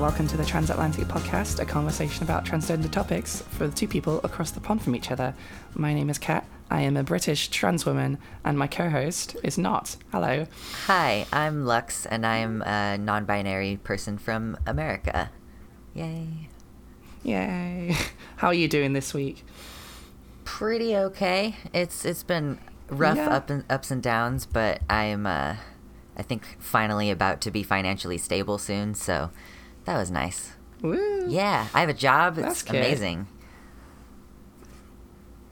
welcome to the Transatlantic Podcast, a conversation about transgender topics for the two people across the pond from each other. My name is Kat. I am a British trans woman, and my co-host is not. Hello. Hi, I'm Lux, and I'm a non-binary person from America. Yay! Yay! How are you doing this week? Pretty okay. It's it's been rough Yeah. up and ups and downs, but I'm uh, I think finally about to be financially stable soon. So that was nice. Woo! Yeah, I have a job. It's That's amazing.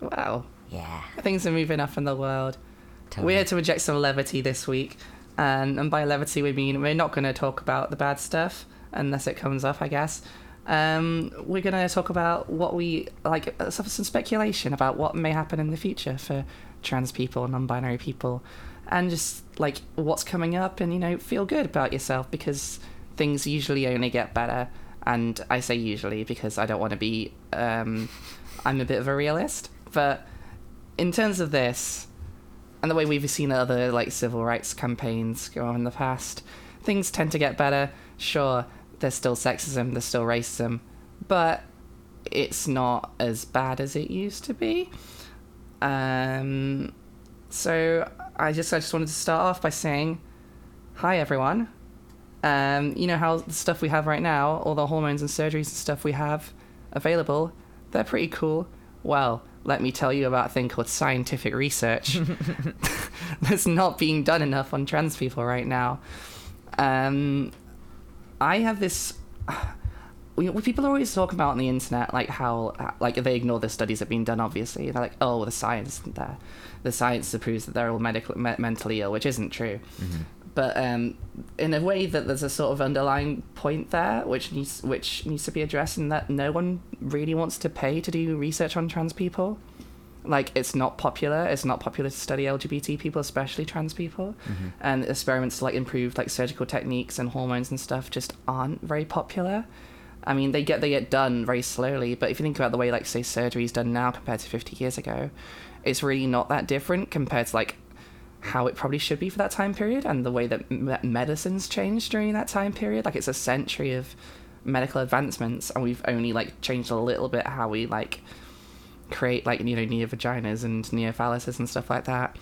Wow. Yeah, Things are moving up in the world. totally. We're here to inject some levity this week, and, and by levity we mean we're not going to talk about the bad stuff unless it comes up, I guess. Um, we're going to talk about what we like, uh, some, some speculation about what may happen in the future for trans people, non-binary people, and just like what's coming up, and you know, feel good about yourself because things usually only get better. And I say usually because I don't want to be. Um, I'm a bit of a realist, but in terms of this, and the way we've seen other like civil rights campaigns go on in the past, things tend to get better. Sure, there's still sexism, there's still racism, but it's not as bad as it used to be. Um, so I just I just wanted to start off by saying, hi everyone. Um, you know how the stuff we have right now, all the hormones and surgeries and stuff we have available, they're pretty cool. Well, let me tell you about a thing called scientific research. That's not being done enough on trans people right now. Um, I have this. People are always talking about on the internet, like how, like they ignore the studies that have been done. Obviously, they're like, "Oh, the science isn't there. The science proves that they're all medical, me- mentally ill," which isn't true. But um, in a way that there's a sort of underlying point there, which needs which needs to be addressed, and that no one really wants to pay to do research on trans people. Like it's not popular. It's not popular to study LGBT people, especially trans people. And experiments to like improve like surgical techniques and hormones and stuff just aren't very popular. I mean, they get they get done very slowly, but if you think about the way like say surgery is done now compared to 50 years ago, it's really not that different compared to like how it probably should be for that time period and the way that me- medicine's changed during that time period. Like it's a century of medical advancements, and we've only like changed a little bit how we like create like you know neo vaginas and neo phalluses and stuff like that,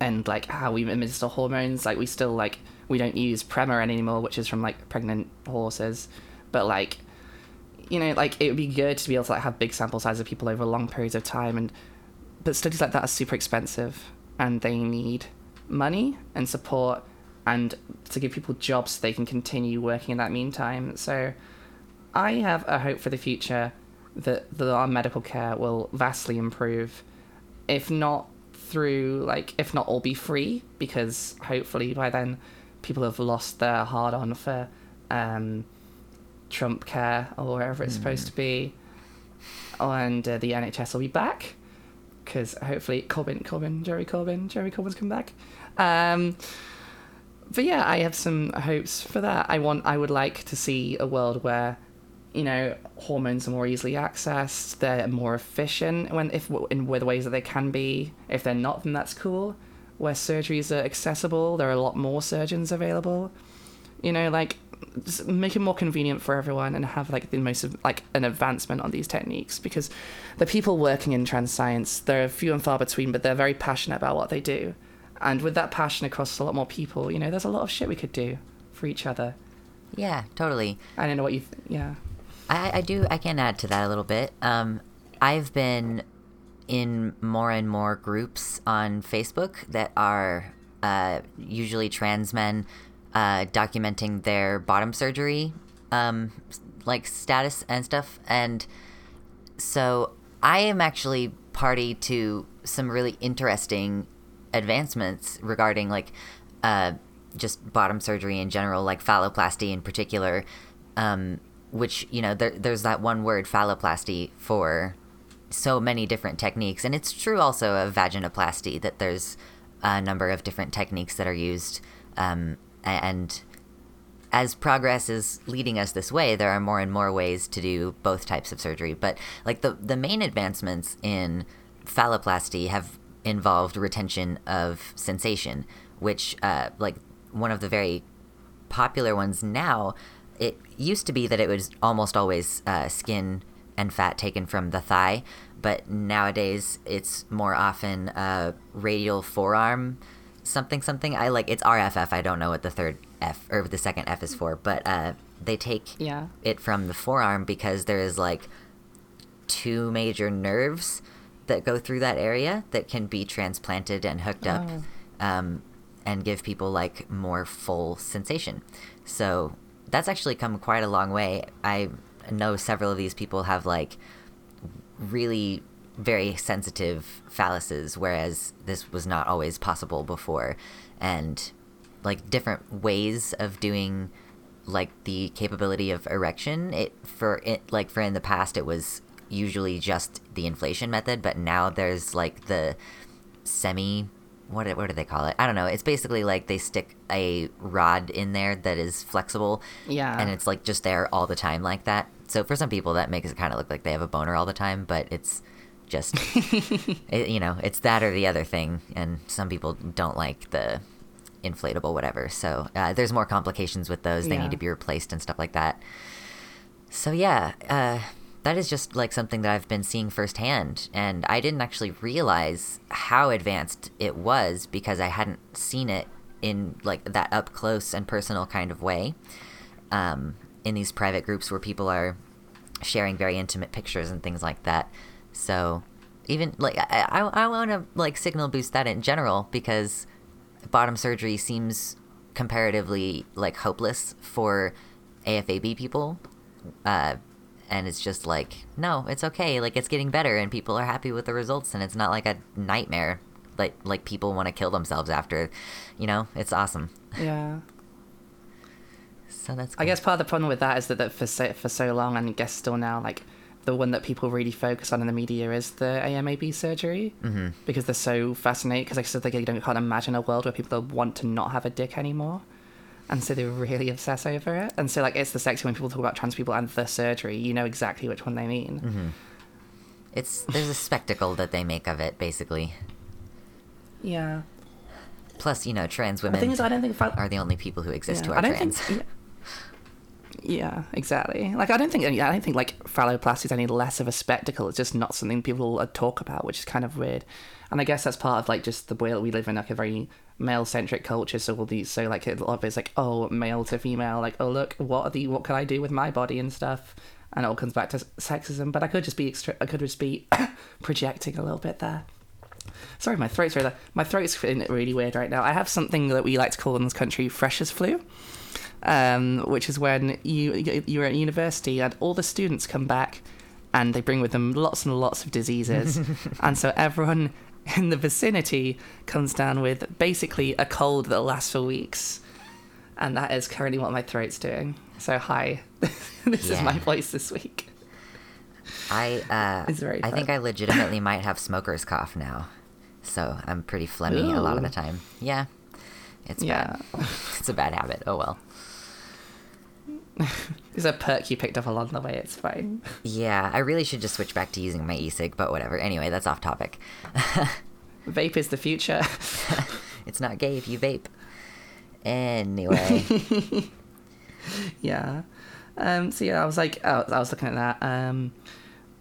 and like how we administer hormones. Like we still like we don't use Premarin anymore, which is from like pregnant horses, but like you know like it would be good to be able to like have big sample sizes of people over long periods of time and but studies like that are super expensive and they need money and support and to give people jobs so they can continue working in that meantime. So I have a hope for the future that, that our medical care will vastly improve, if not through like if not all be free, because hopefully by then people have lost their hard on for um, Trump care or wherever it's supposed to be, and uh, the NHS will be back because hopefully Corbyn, Corbyn, Jerry Corbyn, Jerry Corbyn's come back. Um, but yeah, I have some hopes for that. I want, I would like to see a world where, you know, hormones are more easily accessed. They're more efficient when, if in with ways that they can be. If they're not, then that's cool. Where surgeries are accessible, there are a lot more surgeons available. You know, like make it more convenient for everyone and have like the most of like an advancement on these techniques because the people working in trans science they're few and far between but they're very passionate about what they do and with that passion across a lot more people you know there's a lot of shit we could do for each other Yeah, totally. i don't know what you th- yeah I, I do. I can add to that a little bit. Um, I've been in more and more groups on Facebook that are uh, usually trans men uh, documenting their bottom surgery, um, like status and stuff. And so I am actually party to some really interesting advancements regarding like uh, just bottom surgery in general, like phalloplasty in particular. Um, which you know, there, there's that one word phalloplasty for so many different techniques, and it's true also of vaginoplasty that there's a number of different techniques that are used, um, and as progress is leading us this way, there are more and more ways to do both types of surgery. But like the the main advancements in phalloplasty have involved retention of sensation, which uh, like one of the very popular ones now it used to be that it was almost always uh, skin and fat taken from the thigh, but nowadays it's more often uh, radial forearm something something. I like it's RFF. I don't know what the third F or the second F is for, but uh, they take Yeah. it from the forearm because there is like two major nerves that go through that area that can be transplanted and hooked up Oh. um, and give people like more full sensation. So that's actually come quite a long way. I know several of these people have like really very sensitive phalluses, whereas this was not always possible before. And like different ways of doing like the capability of erection it for it like for in the past it was usually just the inflation method but now there's like the semi what what do they call it i don't know it's basically like they stick a rod in there that is flexible Yeah. and it's like just there all the time like that so for some people that makes it kind of look like they have a boner all the time but it's just it, you know it's that or the other thing and some people don't like the inflatable whatever so uh, there's more complications with those they Yeah. need to be replaced and stuff like that so yeah uh, that is just like something that i've been seeing firsthand and i didn't actually realize how advanced it was because i hadn't seen it in like that up close and personal kind of way um, in these private groups where people are sharing very intimate pictures and things like that. So even like I I, I want to like signal boost that in general because bottom surgery seems comparatively like hopeless for AFAB people. Uh, and it's just like no, it's okay. Like it's getting better and people are happy with the results and it's not like a nightmare. Like like people want to kill themselves after, you know, it's awesome. yeah. So that's I guess part of the problem with that is that, that for so, for so long, and I guess still now, like the one that people really focus on in the media is the AMAB surgery hmm because they're so fascinated. Because like I said, they don't can't imagine a world where people want to not have a dick anymore, and so they really obsess over it. And so like it's the sexy when people talk about trans people and the surgery, you know exactly which one they mean. hmm It's there's a spectacle that they make of it, basically. Yeah. Plus, you know, trans women The women thing is, I don't think if I, are the only people who exist Yeah, who I are don't trans. Think, yeah. Yeah, exactly. Like I don't think I don't think like phalloplasty is any less of a spectacle. It's just not something people talk about, which is kind of weird. And I guess that's part of like just the way that we live in like a very male centric culture. So all these so like a lot of it's like oh male to female, like oh look what are the what can I do with my body and stuff. And it all comes back to sexism, but I could just be extra. I could just be projecting a little bit there. Sorry, my throat's really my throat's feeling really weird right now. I have something that we like to call in this country freshers flu, um, which is when you you're at university and all the students come back and they bring with them lots and lots of diseases, and so everyone in the vicinity comes down with basically a cold that lasts for weeks, and that is currently what my throat's doing. So hi, this is my voice this week. I uh, It's very I think. I legitimately might have smoker's cough now, so I'm pretty phlegmy a lot of the time. Yeah, it's Yeah. bad. it's a bad habit. Oh well. It's a perk you picked up along the way. It's fine. Yeah, I really should just switch back to using my e-cig, but whatever. Anyway, that's off topic. Vape is the future. it's not gay if you vape. Anyway, yeah. Um, so yeah, I was like, oh, I was looking at that. Um,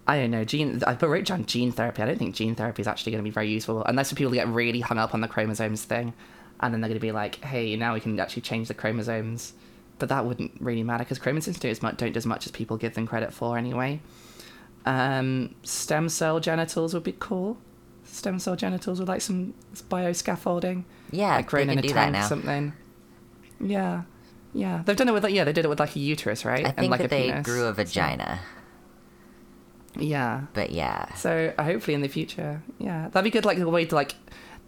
I don't know, gene. I put wrote down gene therapy. I don't think gene therapy is actually going to be very useful unless for people get really hung up on the chromosomes thing, and then they're going to be like, hey, now we can actually change the chromosomes. But that wouldn't really matter because chromosomes do as much, don't do as much as people give them credit for anyway. Um, stem cell genitals would be cool. Stem cell genitals with like some bioscaffolding yeah, like grown in a do that tank now. something. Yeah, yeah, they've done it with like yeah, they did it with like a uterus, right? I think like that a they penis. grew a vagina, yeah. but yeah. So uh, hopefully in the future, yeah, that'd be good. Like a way to like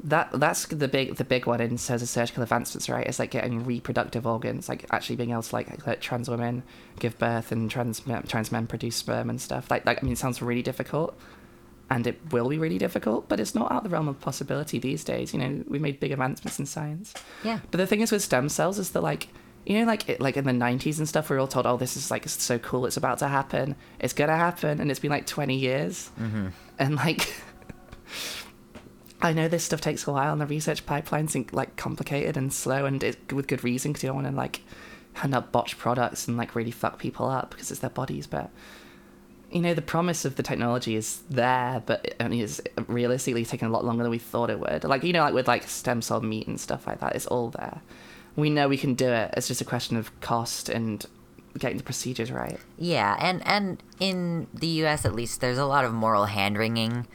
that. That's the big the big one in terms of surgical advancements, right? It's like getting reproductive organs, like actually being able to like let trans women give birth and trans men, trans men produce sperm and stuff. Like like I mean, it sounds really difficult. And it will be really difficult, but it's not out of the realm of possibility these days. You know, we made big advancements in science. Yeah. But the thing is with stem cells is that like you know like it, like in the 90s and stuff we are all told oh this is like so cool it's about to happen it's gonna happen and it's been like 20 years hmm and like I know this stuff takes a while and the research pipeline's like complicated and slow and it, with good reason because you don't want to like hand out botched products and like really fuck people up because it's their bodies. But you know, the promise of the technology is there, but it only is realistically taking a lot longer than we thought it would. Like you know, like with like stem cell meat and stuff like that, it's all there. We know we can do it. It's just a question of cost and getting the procedures right. Yeah, and and in the U.S. at least, there's a lot of moral hand wringing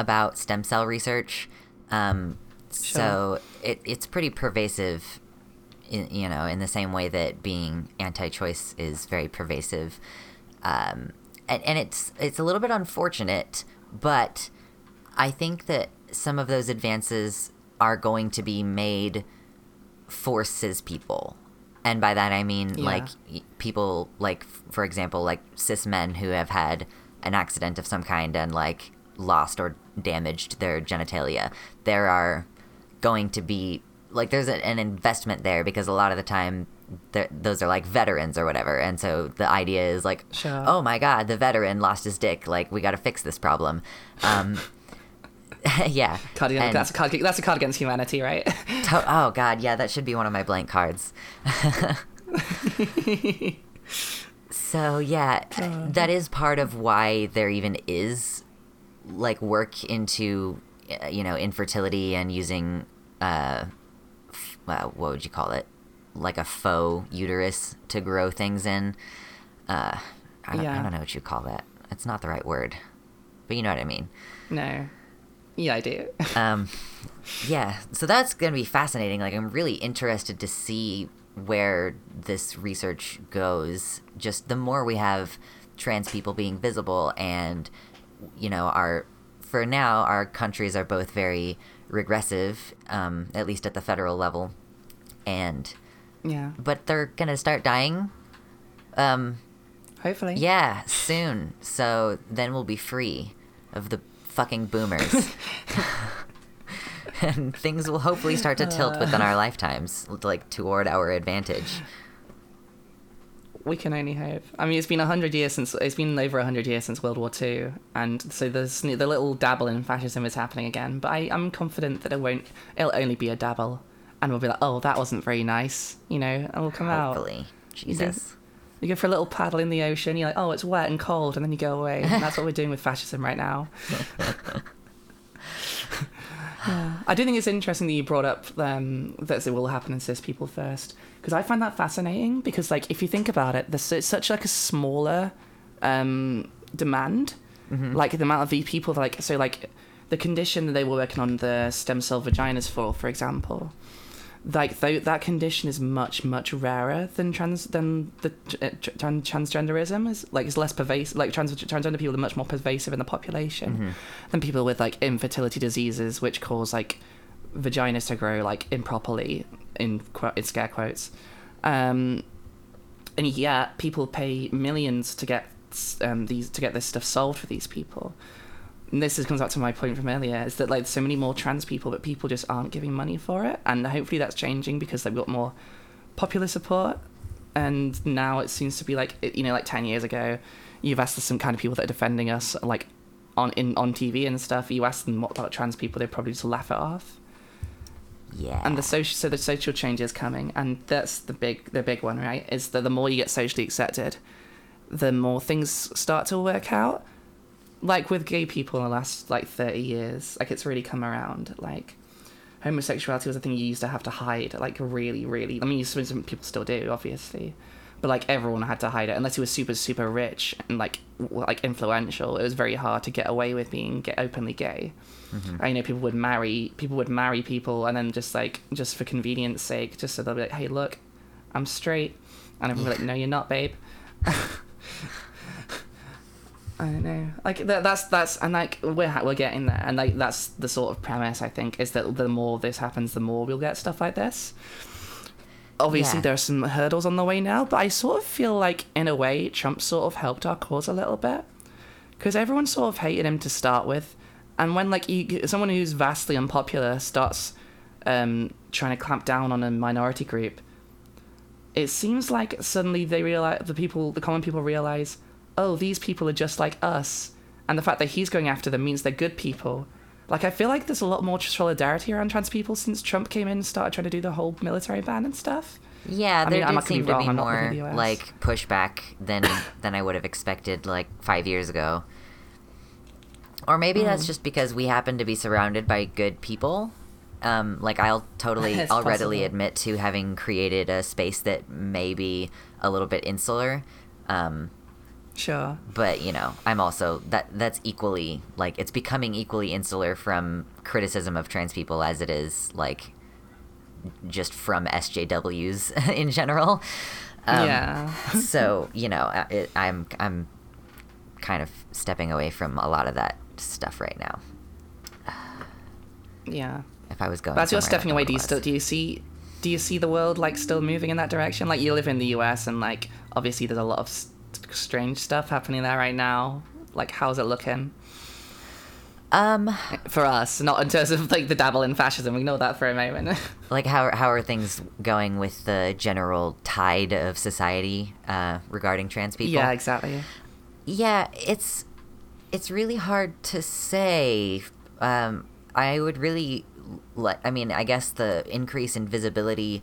about stem cell research. Um, So it, it's pretty pervasive, in, you know, in the same way that being anti-choice is very pervasive. Um, and, and it's it's a little bit unfortunate, but I think that some of those advances are going to be made for cis people. And by that I mean Yeah. like people like for example like cis men who have had an accident of some kind and like lost or damaged their genitalia. There are going to be like there's a, an investment there because a lot of the time those are like veterans or whatever and so the idea is like Sure. oh my god the veteran lost his dick like we got to fix this problem um yeah Card, And- that's a card. That's a card against humanity, right? To- oh god, yeah, that should be one of my blank cards. so yeah, that is part of why there even is like work into uh, you know infertility and using uh, f- uh what would you call it like a faux uterus to grow things in. Uh, I don't, I don't know what you call that. It's not the right word, but you know what I mean. no. Yeah, I do. um, yeah, so that's going to be fascinating. Like, I'm really interested to see where this research goes. Just the more we have trans people being visible, and, you know, our, for now, our countries are both very regressive, um, at least at the federal level. And, yeah. but they're to start dying. Um, Hopefully. yeah, soon. So then we'll be free of the fucking boomers. and things will hopefully start to tilt within our lifetimes, like toward our advantage. We can only hope. I mean, it's been a hundred years since it's been over a hundred years since World War Two, and so there's the little dabble in fascism is happening again. But I, I'm confident that it won't. It'll only be a dabble, and we'll be like, oh, that wasn't very nice, you know, and we'll come out. Hopefully. Jesus. You go for a little paddle in the ocean. You're like, oh, it's wet and cold, and then you go away. And that's what we're doing with fascism right now. yeah. I do think it's interesting that you brought up um, that it will happen in cis people first, because I find that fascinating. Because like, if you think about it, there's it's such like a smaller um, demand, like the amount of the people that, like so like the condition that they were working on the stem cell vaginas for, for example like though that condition is much much rarer than trans than the uh, tr- tran- transgenderism. Is like it's less pervasive like trans transgender people are much more pervasive in the population than people with like infertility diseases which cause like vaginas to grow like improperly in quote in scare quotes. Um and yet people pay millions to get um these to get this stuff solved for these people and this is, comes back to my point from earlier is that like so many more trans people but people just aren't giving money for it. And hopefully that's changing because they've got more popular support. And now it seems to be like you know like 10 years ago you've asked some kind of people that are defending us like on in on tv and stuff you ask them what about trans people they probably just laugh it off. Yeah. and the social so the social change is coming and that's the big the big one right is that the more you get socially accepted the more things start to work out like with gay people in the last like 30 years like it's really come around like homosexuality was a thing you used to have to hide like really really i mean some people still do obviously but like everyone had to hide it unless you were super super rich and like like influential it was very hard to get away with being get openly gay mm-hmm. I know people would marry people would marry people and then just like just for convenience sake, just so they'll be like, Hey look, I'm straight and everyone be like, No, you're not, babe. I don't know. Like that, that's that's and like we're ha- we're getting there, and like that's the sort of premise I think is that the more this happens, the more we'll get stuff like this. Obviously, Yeah. there are some hurdles on the way now, but I sort of feel like in a way Trump sort of helped our cause a little bit because everyone sort of hated him to start with, and when like you, someone who's vastly unpopular starts um, trying to clamp down on a minority group, it seems like suddenly they realize the people, the common people realize, oh, these people are just like us, and the fact that he's going after them means they're good people. Like I feel like there's a lot more solidarity around trans people since Trump came in and started trying to do the whole military ban and stuff. Yeah, I there mean, did seem to be I'm more like pushback than than I would have expected like five years ago. Or maybe Hmm. that's just because we happen to be surrounded by good people. Um, like I'll totally, I'll readily admit to having created a space that may be a little bit insular. Um, Sure. but you know, I'm also that that's equally like it's becoming equally insular from criticism of trans people as it is like just from SJWs in general. Um, yeah. so you know, I- it, I'm I'm kind of stepping away from a lot of that stuff right now. yeah. If I was going, But as you're stepping away, do you still do you see do you see the world like still moving in that direction? Like you live in the US and like obviously there's a lot of strange stuff happening there right now. Like how's it looking Um, for us? Not in terms of like the dabble in fascism. Ignore that for a moment. like how how are things going with the general tide of society uh, regarding trans people? yeah, exactly. Yeah, it's it's really hard to say. Um, I would really let. I mean, I guess the increase in visibility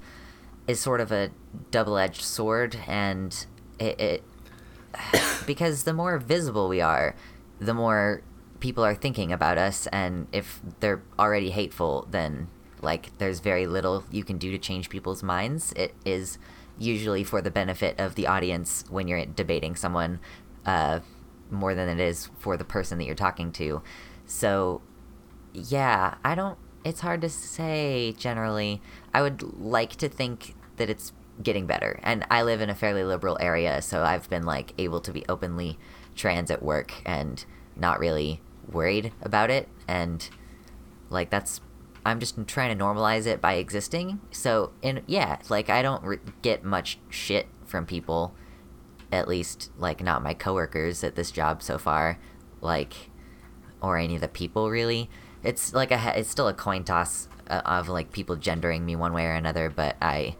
is sort of a double-edged sword, and it, it because the more visible we are, the more people are thinking about us, and if they're already hateful, then like there's very little you can do to change people's minds. It is usually for the benefit of the audience when you're debating someone uh, more than it is for the person that you're talking to. So, yeah, I don't. It's hard to say generally. I would like to think that it's getting better. And I live in a fairly liberal area, so I've been like able to be openly trans at work and not really worried about it. And like that's I'm just trying to normalize it by existing. So, in yeah, like I don't re- get much shit from people at least like not my coworkers at this job so far like or any of the people really it's like a it's still a coin toss uh, of like people gendering me one way or another but i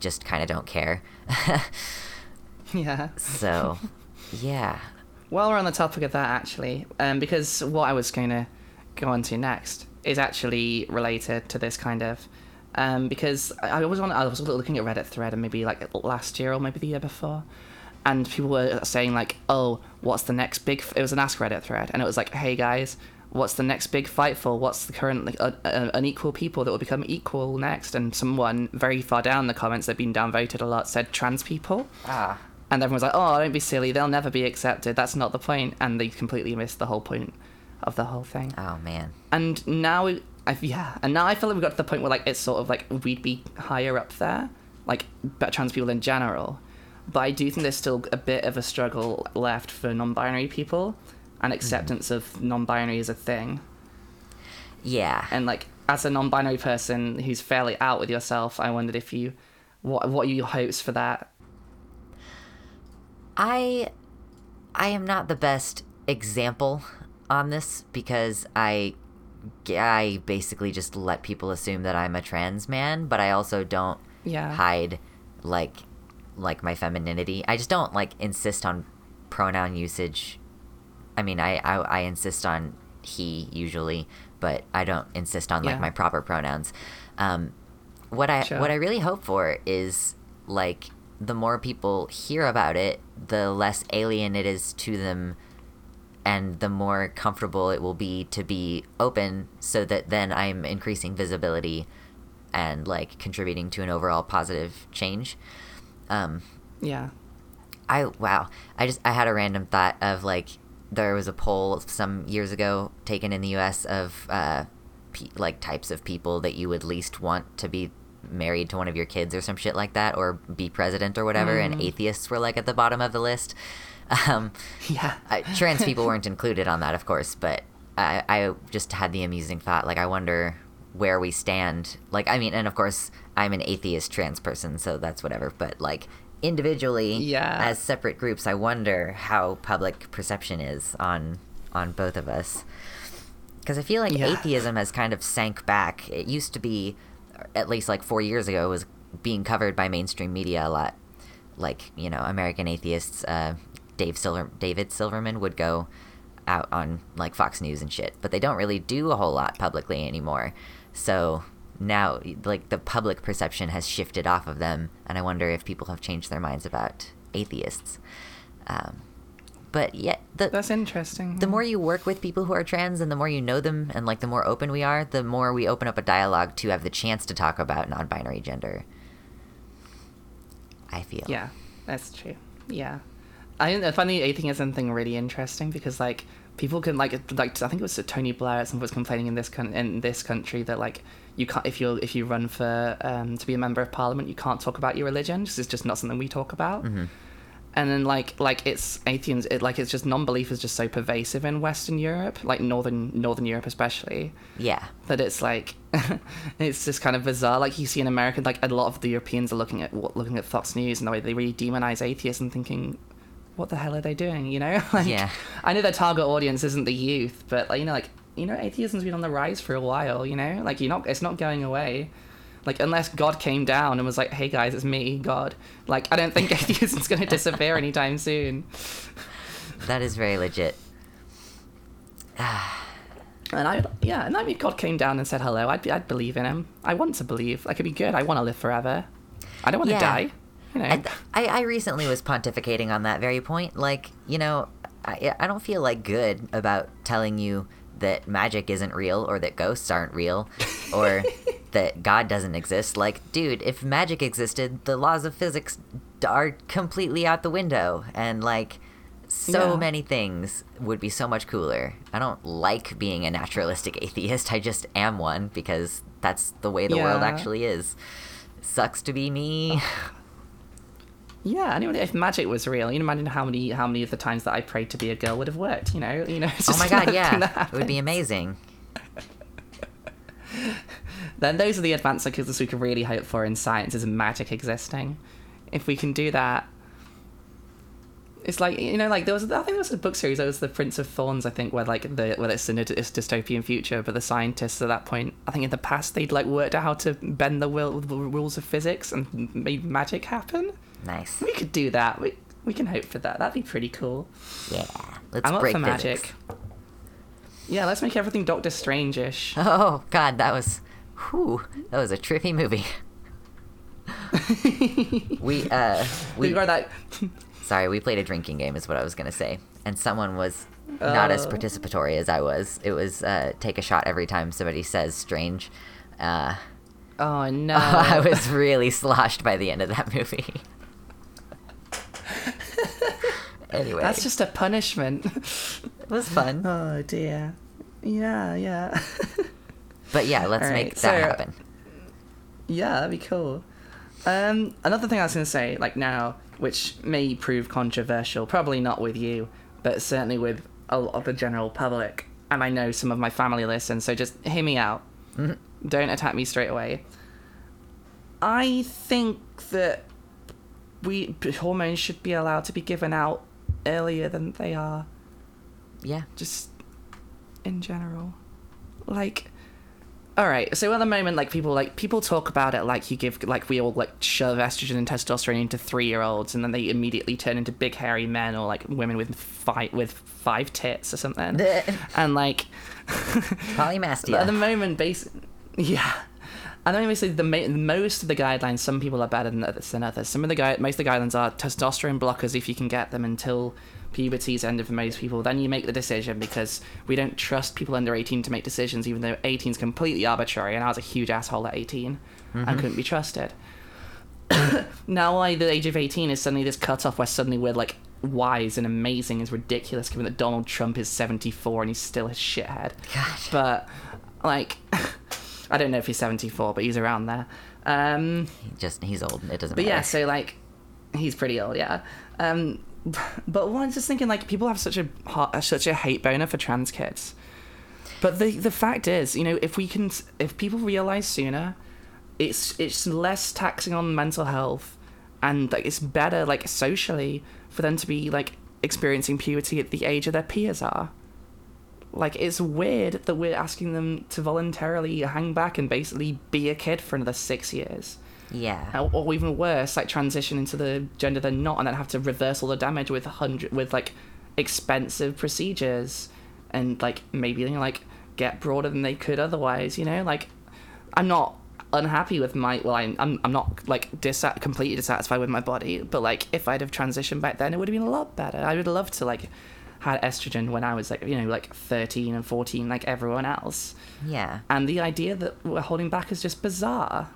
just kind of don't care Yeah. so yeah While we're on the topic of that, actually, um, because what I was going to go on to next is actually related to this kind of, um, because I was on, I was looking at Reddit thread and maybe like last year or maybe the year before, and people were saying like, oh, what's the next big? F-? It was an Ask Reddit thread, and it was like, hey guys, what's the next big fight for? What's the current like, uh, uh, unequal people that will become equal next? And someone very far down the comments that had been downvoted a lot said trans people. ah And everyone was like, "Oh, don't be silly. They'll never be accepted. That's not the point." And they completely missed the whole point of the whole thing. oh man And now, we, I, yeah, and now I feel like we got to the point where like it's sort of like we'd be higher up there, like but trans people in general. But I do think there's still a bit of a struggle left for non-binary people and mm-hmm. acceptance of non-binary as a thing. yeah And like as a non-binary person who's fairly out with yourself, I wondered if you, what what are your hopes for that? I I am not the best example on this because I I basically just let people assume that I'm a trans man, but I also don't Yeah. hide like like my femininity. I just don't like insist on pronoun usage. I mean, I I, I insist on he usually, but I don't insist on like Yeah. my proper pronouns. Um, what I Sure. what I really hope for is like the more people hear about it, the less alien it is to them and the more comfortable it will be to be open so that then I'm increasing visibility and like contributing to an overall positive change. Um, Yeah. I wow, I just I had a random thought of like there was a poll some years ago taken in the U.S. of uh, pe- like types of people that you would least want to be married to one of your kids or some shit like that or be president or whatever, and atheists were like at the bottom of the list. Um, Yeah. Trans people weren't included on that, of course, but I, I just had the amusing thought, like, I wonder where we stand. Like, I mean, and of course, I'm an atheist trans person, so that's whatever, but like, individually, Yeah. as separate groups, I wonder how public perception is on on both of us. Because I feel like Yeah. atheism has kind of sank back. It used to be, at least like four years ago, was being covered by mainstream media a lot. Like you know, American atheists, uh, Dave Silver, David Silverman would go out on like Fox News and shit, but they don't really do a whole lot publicly anymore. So now like the public perception has shifted off of them, and I wonder if people have changed their minds about atheists. Um, but yet, the That's interesting. the more you work with people who are trans and the more you know them and like the more open we are the more we open up a dialogue to have the chance to talk about non-binary gender i feel Yeah, that's true. Yeah, I I find the atheism thing really interesting because like people can like like I think it was Tony Blair at some point was complaining in this con- in this country that like you can't if you if you run for um, to be a member of parliament you can't talk about your religion. This is just not something we talk about. And then like like it's atheists it like it's just non-belief is just so pervasive in Western Europe, like northern Northern Europe especially yeah that it's like it's just kind of bizarre. Like you see in America, like a lot of the Europeans are looking at looking at Fox News and the way they really demonize atheists and thinking, what the hell are they doing? You know, like Yeah. I know their target audience isn't the youth, but like you know, like you know, atheism's been on the rise for a while. You know, like you're not, it's not going away. Like unless God came down and was like, "Hey guys, it's me, God." Like I don't think atheism's going to disappear anytime soon. that is very legit And I, yeah, and I mean, God came down and said hello, I'd, be, I'd believe in him. I want to believe. Like, it'd be good. I want to live forever. I don't want to Yeah. die. You know. I, I recently was pontificating on that very point. Like, you know, I, I don't feel like good about telling you that magic isn't real or that ghosts aren't real or that God doesn't exist. Like, dude, if magic existed, the laws of physics are completely out the window. And, like, so Yeah. many things would be so much cooler. I don't like being a naturalistic atheist. I just am one because that's the way the world actually is. Sucks to be me. yeah, anyway, if magic was real, you know, imagine how many how many of the times that I prayed to be a girl would have worked. You know, you know. It's Oh my god, another thing that yeah. It would be amazing. Then those are the advanced advances we can really hope for in science is magic existing. If we can do that, it's like you know, like there was I think there was a book series. There was the Prince of Thorns, I think, where like the where it's in a dystopian future, but the scientists at that point, I think in the past they'd like worked out how to bend the, will, the rules of physics and made magic happen. Nice. We could do that. We we can hope for that. That'd be pretty cool. Yeah. Let's I'm up break for physics. magic. Yeah, let's make everything Doctor Strange-ish. Oh god, that was whew, that was a trippy movie. we uh We we got that. sorry, we played a drinking game is what I was gonna say. And someone was not as Oh. participatory as I was. It was uh take a shot every time somebody says strange. Uh Oh no! I was really sloshed by the end of that movie. anyway, That's just a punishment. it was fun. oh dear. Yeah, yeah. But yeah, let's All make that so- happen. yeah, that'd be cool. Um, another thing I was gonna say, like now, which may prove controversial, probably not with you, but certainly with a lot of the general public, and I know some of my family listen, so just hear me out. Don't attack me straight away. I think that we hormones should be allowed to be given out earlier than they are. Yeah. just in general like all right so at the moment like people like people talk about it like you give like we all like shove estrogen and testosterone into three year olds and then they immediately turn into big hairy men or like women with five with five tits or something and like Polymastia. at the moment base yeah and then basically the ma- most of the guidelines some people are better than others than others. Some of the guide most of the guidelines are testosterone blockers if you can get them until puberty's ended for most people. Then you make the decision because we don't trust people under 18 to make decisions even though 18 is completely arbitrary and i was a huge asshole at 18 and mm-hmm. couldn't be trusted. Now why the age of 18 is suddenly this cutoff where suddenly we're like wise and amazing is ridiculous given that donald trump is 74 and he's still a shithead. Gosh. but like i don't know if he's 74 but he's around there um Just he's old. It doesn't but matter. yeah so like he's pretty old yeah um but well, i'm just thinking like people have such a hot, such a hate boner for trans kids but the the fact is you know if we can if people realize sooner it's it's less taxing on mental health and like it's better like socially for them to be like experiencing puberty at the age of their peers are like it's weird that we're asking them to voluntarily hang back and basically be a kid for another six years yeah. or, or even worse, like transition into the gender they're not, and then have to reverse all the damage with a hundred with like expensive procedures, and like maybe you know, like get broader than they could otherwise. You know, like I'm not unhappy with my well I'm I'm, I'm not like dis- completely dissatisfied with my body but like if I'd have transitioned back then it would have been a lot better I would love to like had estrogen when I was like you know like 13 and 14 like everyone else Yeah. and the idea that we're holding back is just bizarre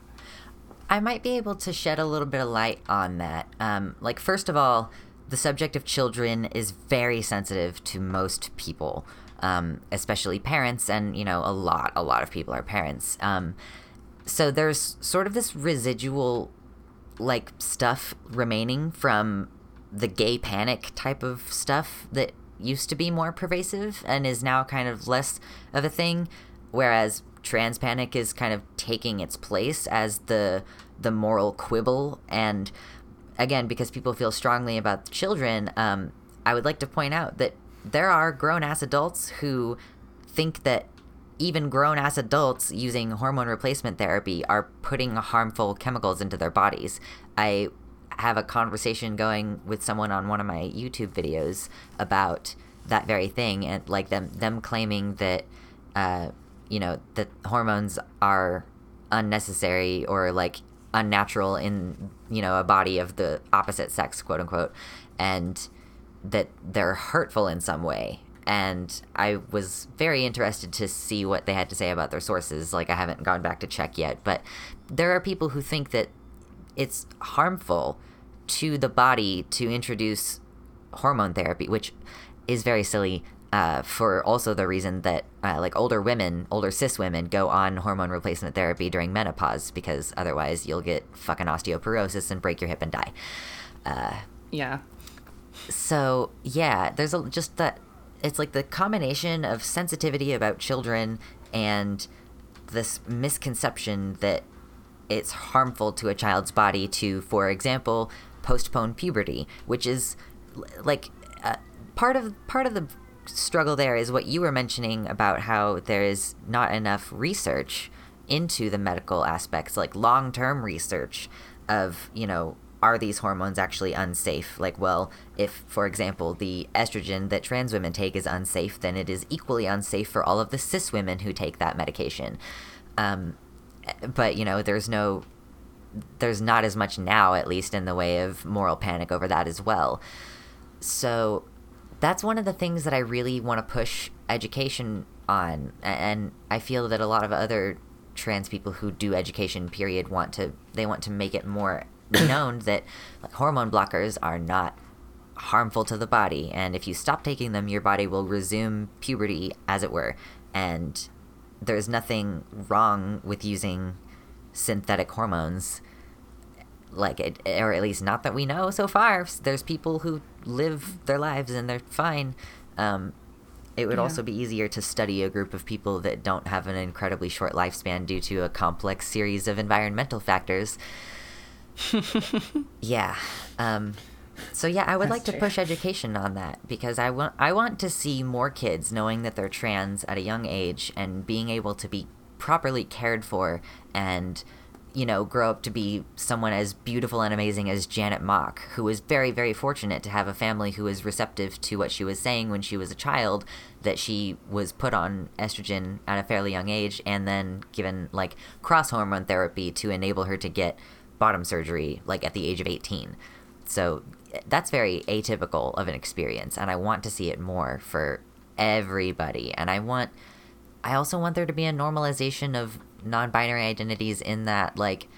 I might be able to shed a little bit of light on that. Um, like, first of all, the subject of children is very sensitive to most people, um, especially parents, and you know, a lot, a lot of people are parents. Um, so there's sort of this residual, like, stuff remaining from the gay panic type of stuff that used to be more pervasive and is now kind of less of a thing, whereas trans panic is kind of taking its place as the the moral quibble. And again because people feel strongly about children um, i would like to point out that there are grown-ass adults who think that even grown-ass adults using hormone replacement therapy are putting harmful chemicals into their bodies. I have a conversation going with someone on one of my youtube videos about that very thing and like them them claiming that uh, you know that hormones are unnecessary or like unnatural in you know a body of the opposite sex quote unquote and that they're hurtful in some way. And i was very interested to see what they had to say about their sources. Like i haven't gone back to check yet but there are people who think that it's harmful to the body to introduce hormone therapy which is very silly uh, for also the reason that uh, like older women, older cis women, go on hormone replacement therapy during menopause because otherwise you'll get fucking osteoporosis and break your hip and die. Uh, yeah so yeah, there's a, just that. It's like the combination of sensitivity about children and this misconception that it's harmful to a child's body to, for example, postpone puberty, which is like uh, part of part of the struggle there is what you were mentioning about how there is not enough research into the medical aspects, like long term research of, you know, are these hormones actually unsafe? Like, well, if, for example, the estrogen that trans women take is unsafe, then it is equally unsafe for all of the cis women who take that medication. Um, but, you know, there's no, there's not as much now, at least, in the way of moral panic over that as well. So that's one of the things that I really want to push education on, and I feel that a lot of other trans people who do education period want to they want to make it more known that like hormone blockers are not harmful to the body and if you stop taking them your body will resume puberty as it were and there's nothing wrong with using synthetic hormones like it or at least not that we know so far there's people who live their lives and they're fine um, it would Yeah. also be easier to study a group of people that don't have an incredibly short lifespan due to a complex series of environmental factors yeah um, so yeah i would That's like to true. push education on that because i want i want to see more kids knowing that they're trans at a young age and being able to be properly cared for and you know, grow up to be someone as beautiful and amazing as Janet Mock, who was very, very fortunate to have a family who was receptive to what she was saying when she was a child, that she was put on estrogen at a fairly young age and then given like cross hormone therapy to enable her to get bottom surgery like at the age of 18. So that's very atypical of an experience and I want to see it more for everybody and I want I also want there to be a normalization of non-binary identities in that like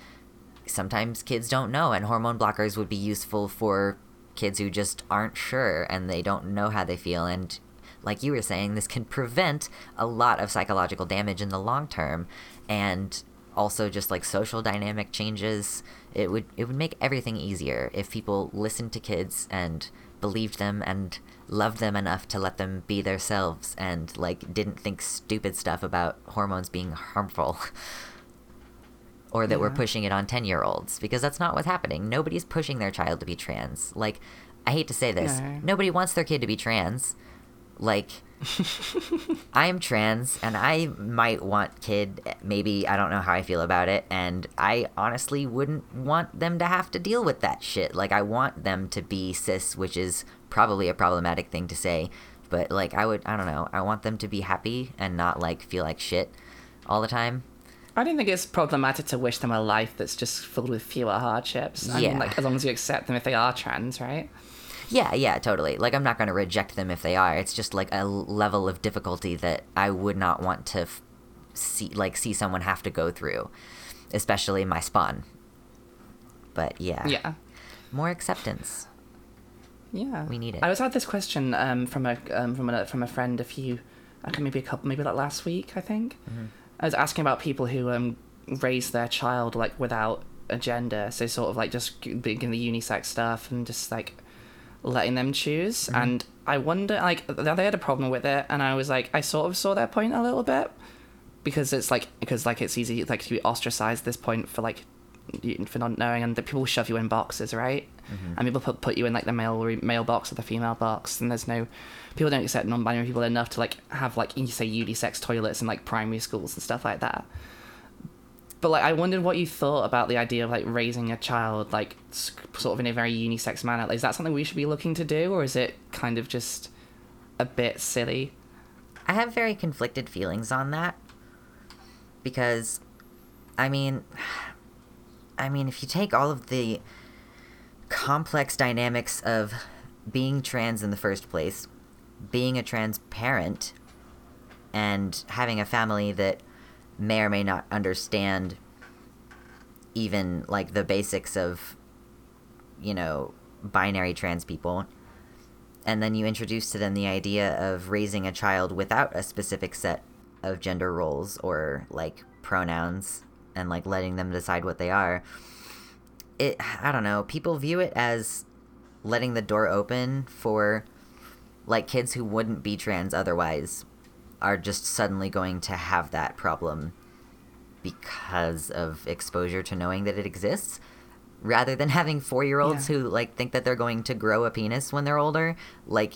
sometimes kids don't know and hormone blockers would be useful for kids who just aren't sure and they don't know how they feel. And like you were saying this can prevent a lot of psychological damage in the long term and also just like social dynamic changes. It would it would make everything easier if people listened to kids and believed them and loved them enough to let them be themselves and like didn't think stupid stuff about hormones being harmful. Or that we're pushing it on 10 year olds because that's not what's happening. Nobody's pushing their child to be trans. Like i hate to say this. No. nobody wants their kid to be trans. Like i'm trans and i might want kid maybe i don't know how i feel about it and i honestly wouldn't want them to have to deal with that shit like i want them to be cis which is probably a problematic thing to say but like i would i don't know i want them to be happy and not like feel like shit all the time I don't think it's problematic to wish them a life that's just filled with fewer hardships. I Yeah. mean, like as long as you accept them if they are trans, right? Yeah, yeah, totally. Like I'm not going to reject them if they are. It's just like a level of difficulty that I would not want to f- see like see someone have to go through, especially my spawn. But yeah. Yeah. More acceptance. Yeah, We need it. I was had this question um, from a um, from a from a friend a few, I think maybe a couple, maybe like last week, I think. Mm-hmm. I was asking about people who um, raise their child like without a gender, so sort of like just being the unisex stuff and just like letting them choose. Mm-hmm. And I wonder, like, they had a problem with it, and I was like, I sort of saw their point a little bit because it's like because like it's easy like to be ostracized this point for like for not knowing and the people shove you in boxes right and people put, put you in like the male male box or the female box and there's no people don't accept non-binary people enough to like have like you say unisex toilets in like primary schools and stuff like that but like i wondered what you thought about the idea of like raising a child like sort of in a very unisex manner. Is that something we should be looking to do or is it kind of just a bit silly? I have very conflicted feelings on that. Because I mean I mean if you take all of the complex dynamics of being trans in the first place, being a trans parent and having a family that may or may not understand even like the basics of you know binary trans people. And then you introduce to them the idea of raising a child without a specific set of gender roles or like pronouns and like letting them decide what they are. It i don't know people view it as letting the door open for like kids who wouldn't be trans otherwise are just suddenly going to have that problem because of exposure to knowing that it exists rather than having four year olds Yeah. who like think that they're going to grow a penis when they're older. Like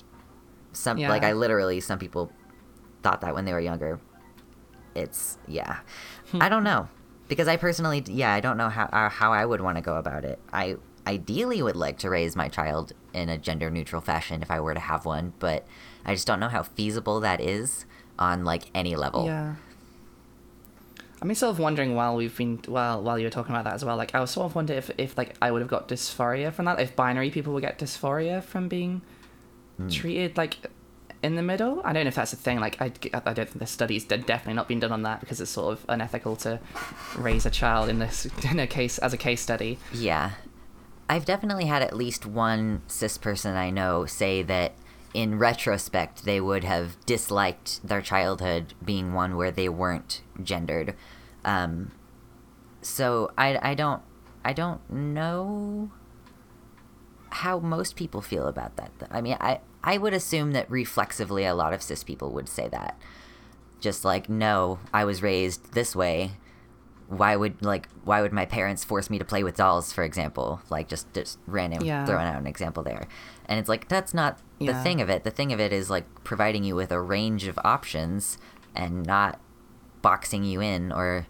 some like i literally some people thought that when they were younger. It's yeah. Hmm. i don't know. Because i personally yeah i don't know how uh, how i would want to go about it. I ideally would like to raise my child in a gender neutral fashion if i were to have one but i just don't know how feasible that is on like any level Yeah. I mean, sort of wondering while we've been while while you were talking about that as well. Like, I was sort of wondering if if like I would have got dysphoria from that. If binary people would get dysphoria from being hmm. treated like in the middle. I don't know if that's a thing. Like, I, I don't think the studies de- definitely not been done on that because it's sort of unethical to raise a child in this in a case as a case study. Yeah. I've definitely had at least one cis person I know say that in retrospect they would have disliked their childhood being one where they weren't gendered. Um, so I, I don't I don't know how most people feel about that. I mean, I I would assume that reflexively a lot of cis people would say that. Just like, no, I was raised this way why would like why would my parents force me to play with dolls for example like just just random Yeah. throwing out an example there and it's like that's not the Yeah. thing of it the thing of it is like providing you with a range of options and not boxing you in or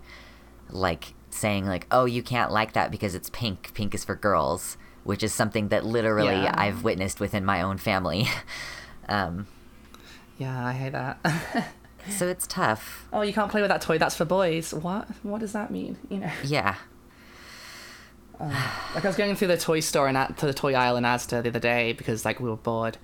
like saying like oh you can't like that because it's pink pink is for girls which is something that literally Yeah. i've witnessed within my own family um Yeah, I hate that. so it's tough oh, you can't play with that toy. That's for boys. What? What does that mean? You know. yeah Um, like I was going through the toy store and at to the toy aisle in Asda the other day because like we were bored,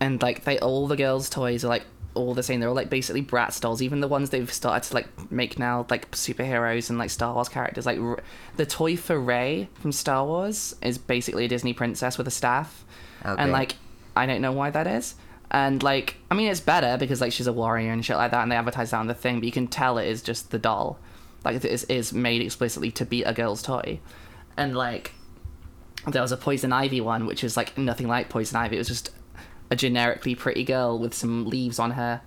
and like they all the girls' toys are like all the same. They're all like basically Bratz dolls. Even the ones they've started to like make now like superheroes and like Star Wars characters. Like R- the toy for Rey from Star Wars is basically a Disney princess with a staff, Oh, and like I don't know why that is. And like I mean it's better because like she's a warrior and shit like that, and they advertise that on the thing. But you can tell it is just the doll, like it is, is made explicitly to be a girl's toy and like there was a poison ivy one which was like nothing like poison ivy. It was just a generically pretty girl with some leaves on her.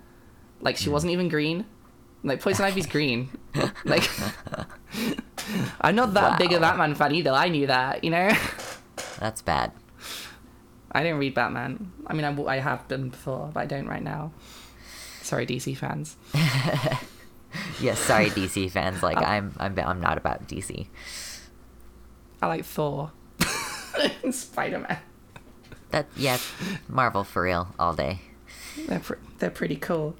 Like she wasn't even green. Like poison ivy's green. Like i'm not that big a Wow. batman fan either. I knew that you know? That's bad. I didn't read batman. I mean I, I have been before but i don't right now. Sorry dc fans. Yes, sorry, DC fans. Like Uh, I'm, I'm, I'm not about DC. I like thor and spider-man That yeah, Marvel for real all day. they're, pr- they're pretty cool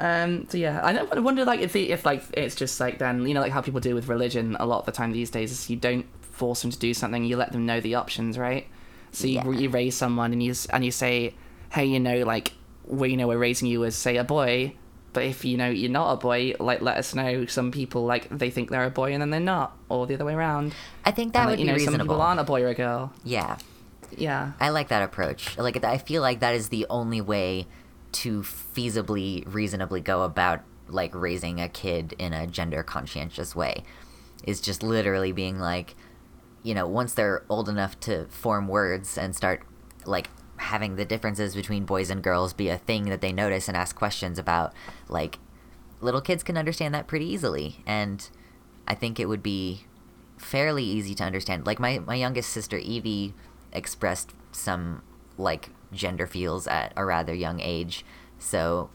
Um, so yeah, I don't- wonder like if the, if like it's just like then you know like how people do with religion a lot of the time these days is you don't force them to do something, you let them know the options, right? So you, Yeah. you raise someone and you and you say, hey, you know like we you know we're raising you as say a boy, but if you know you're not a boy, like let us know. Some people like they think they're a boy and then they're not, or the other way around. I think that and, would like, you be know some people aren't a boy or a girl. Yeah, Yeah. I like that approach. Like I feel like that is the only way to feasibly, reasonably go about like raising a kid in a gender conscientious way. Is just literally being like, you know, once they're old enough to form words and start like having the differences between boys and girls be a thing that they notice and ask questions about, like little kids can understand that pretty easily and I think it would be fairly easy to understand. Like my my youngest sister Evie expressed some like gender feels at a rather young age. So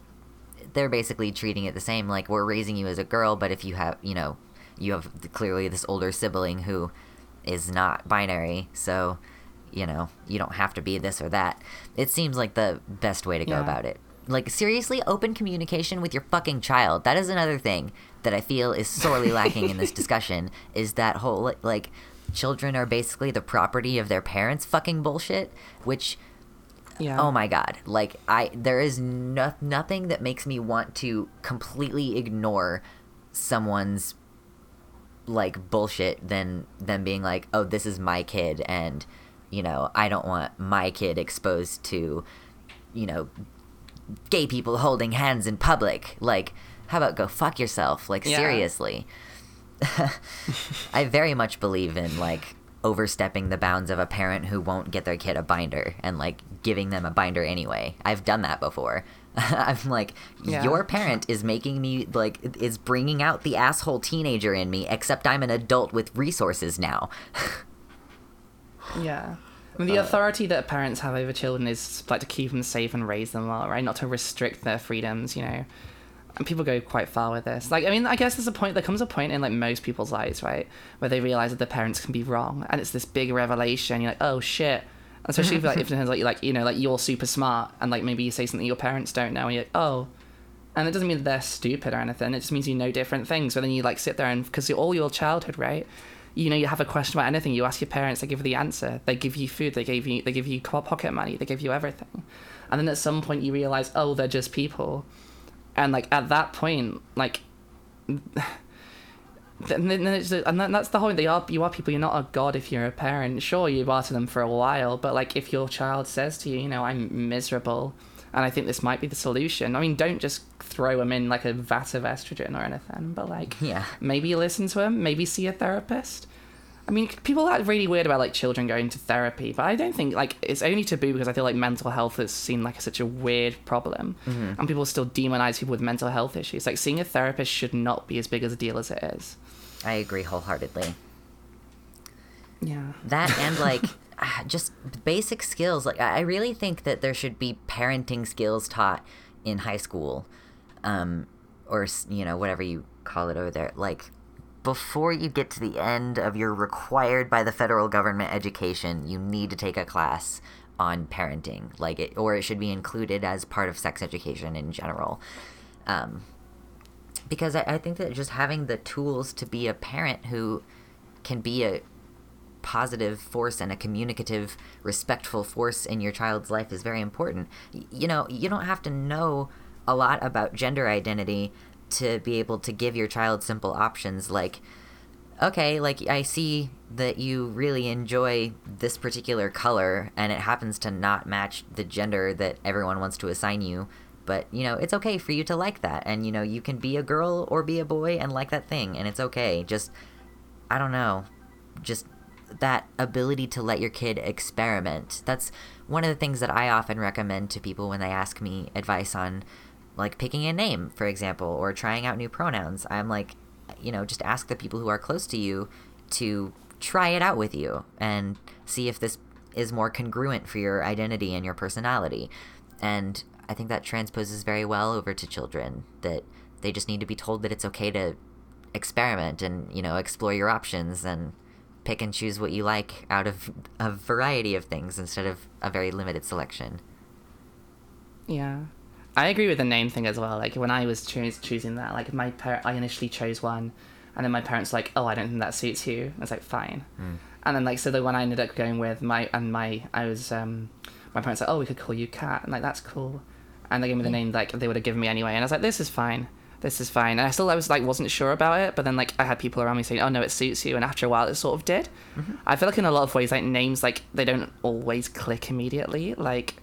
they're basically treating it the same like we're raising you as a girl, but if you have, you know, you have clearly this older sibling who is not binary, so you know, you don't have to be this or that. It seems like the best way to go Yeah. about it. Like seriously, open communication with your fucking child. That is another thing that I feel is sorely lacking in this discussion is that whole like, like children are basically the property of their parents fucking bullshit, which Yeah. oh my god, like I there is no, nothing that makes me want to completely ignore someone's like bullshit than them being like, "Oh, this is my kid and you know, I don't want my kid exposed to you know, gay people holding hands in public. Like, how about go fuck yourself? Like, Yeah. seriously. I very much believe in, like, overstepping the bounds of a parent who won't get their kid a binder and, like, giving them a binder anyway. I've done that before. I'm like, Yeah. your parent is making me, like, is bringing out the asshole teenager in me, except I'm an adult with resources now. Yeah. I mean, the authority that parents have over children is like to keep them safe and raise them well, right? Not to restrict their freedoms, you know. And people go quite far with this. Like, I mean, I guess there's a point. There comes a point in like most people's lives, right, where they realize that their parents can be wrong, and it's this big revelation. You're like, oh shit. Especially if like if like you like you know like you're super smart and like maybe you say something your parents don't know and you're like oh, and it doesn't mean that they're stupid or anything. It just means you know different things. But then you like sit there and because all your childhood, right? You know, you have a question about anything. You ask your parents, they give you the answer. They give you food. They give you they give you pocket money. They give you everything. And then at some point you realize, oh, they're just people. And like at that point, like. and, then it's, and that's the whole. They are you are people. You're not a god if you're a parent. Sure, you are to them for a while, but like if your child says to you, you know, I'm miserable, and I think this might be the solution. I mean, don't just throw them in like a vat of estrogen or anything, but like Yeah. maybe listen to them, maybe see a therapist. I mean, people are really weird about like children going to therapy, but I don't think like it's only taboo because I feel like mental health has seen like such a weird problem, mm-hmm. and people still demonize people with mental health issues. Like seeing a therapist should not be as big as a deal as it is. I agree wholeheartedly. Yeah. that and like just basic skills. Like i I really think that there should be parenting skills taught in high school um or you know whatever you call it over there. Like before you get to the end of your required by the federal government education you need to take a class on parenting. Like it or it should be included as part of sex education in general. Um because I, I think that just having the tools to be a parent who can be a positive force and a communicative, respectful force in your child's life is very important. You know, you don't have to know a lot about gender identity to be able to give your child simple options like okay, like I see that you really enjoy this particular color and it happens to not match the gender that everyone wants to assign you, but you know, it's okay for you to like that and you know, you can be a girl or be a boy and like that thing and it's okay. Just I don't know, just that ability to let your kid experiment. That's one of the things that I often recommend to people when they ask me advice on like picking a name, for example, or trying out new pronouns. I'm like, you know, just ask the people who are close to you to try it out with you and see if this is more congruent for your identity and your personality. And I think that transposes very well over to children that they just need to be told that it's okay to experiment and, you know, explore your options and pick and choose what you like out of a variety of things instead of a very limited selection. Yeah. I agree with the name thing as well. Like when I was choos- choosing that, like my par- I initially chose one, and then my parents were like, "Oh, I don't think that suits you." I was like, "Fine," and then like so the one I ended up going with my and my I was um my parents were like, "Oh, we could call you Cat," and like that's cool, and they gave me the name like they would have given me anyway, and I was like, "This is fine." This is fine, and I still I was like wasn't sure about it, but then like I had people around me saying, "Oh no, it suits you," and after a while, it sort of did. Mm-hmm. I feel like in a lot of ways, like names, like they don't always click immediately. Like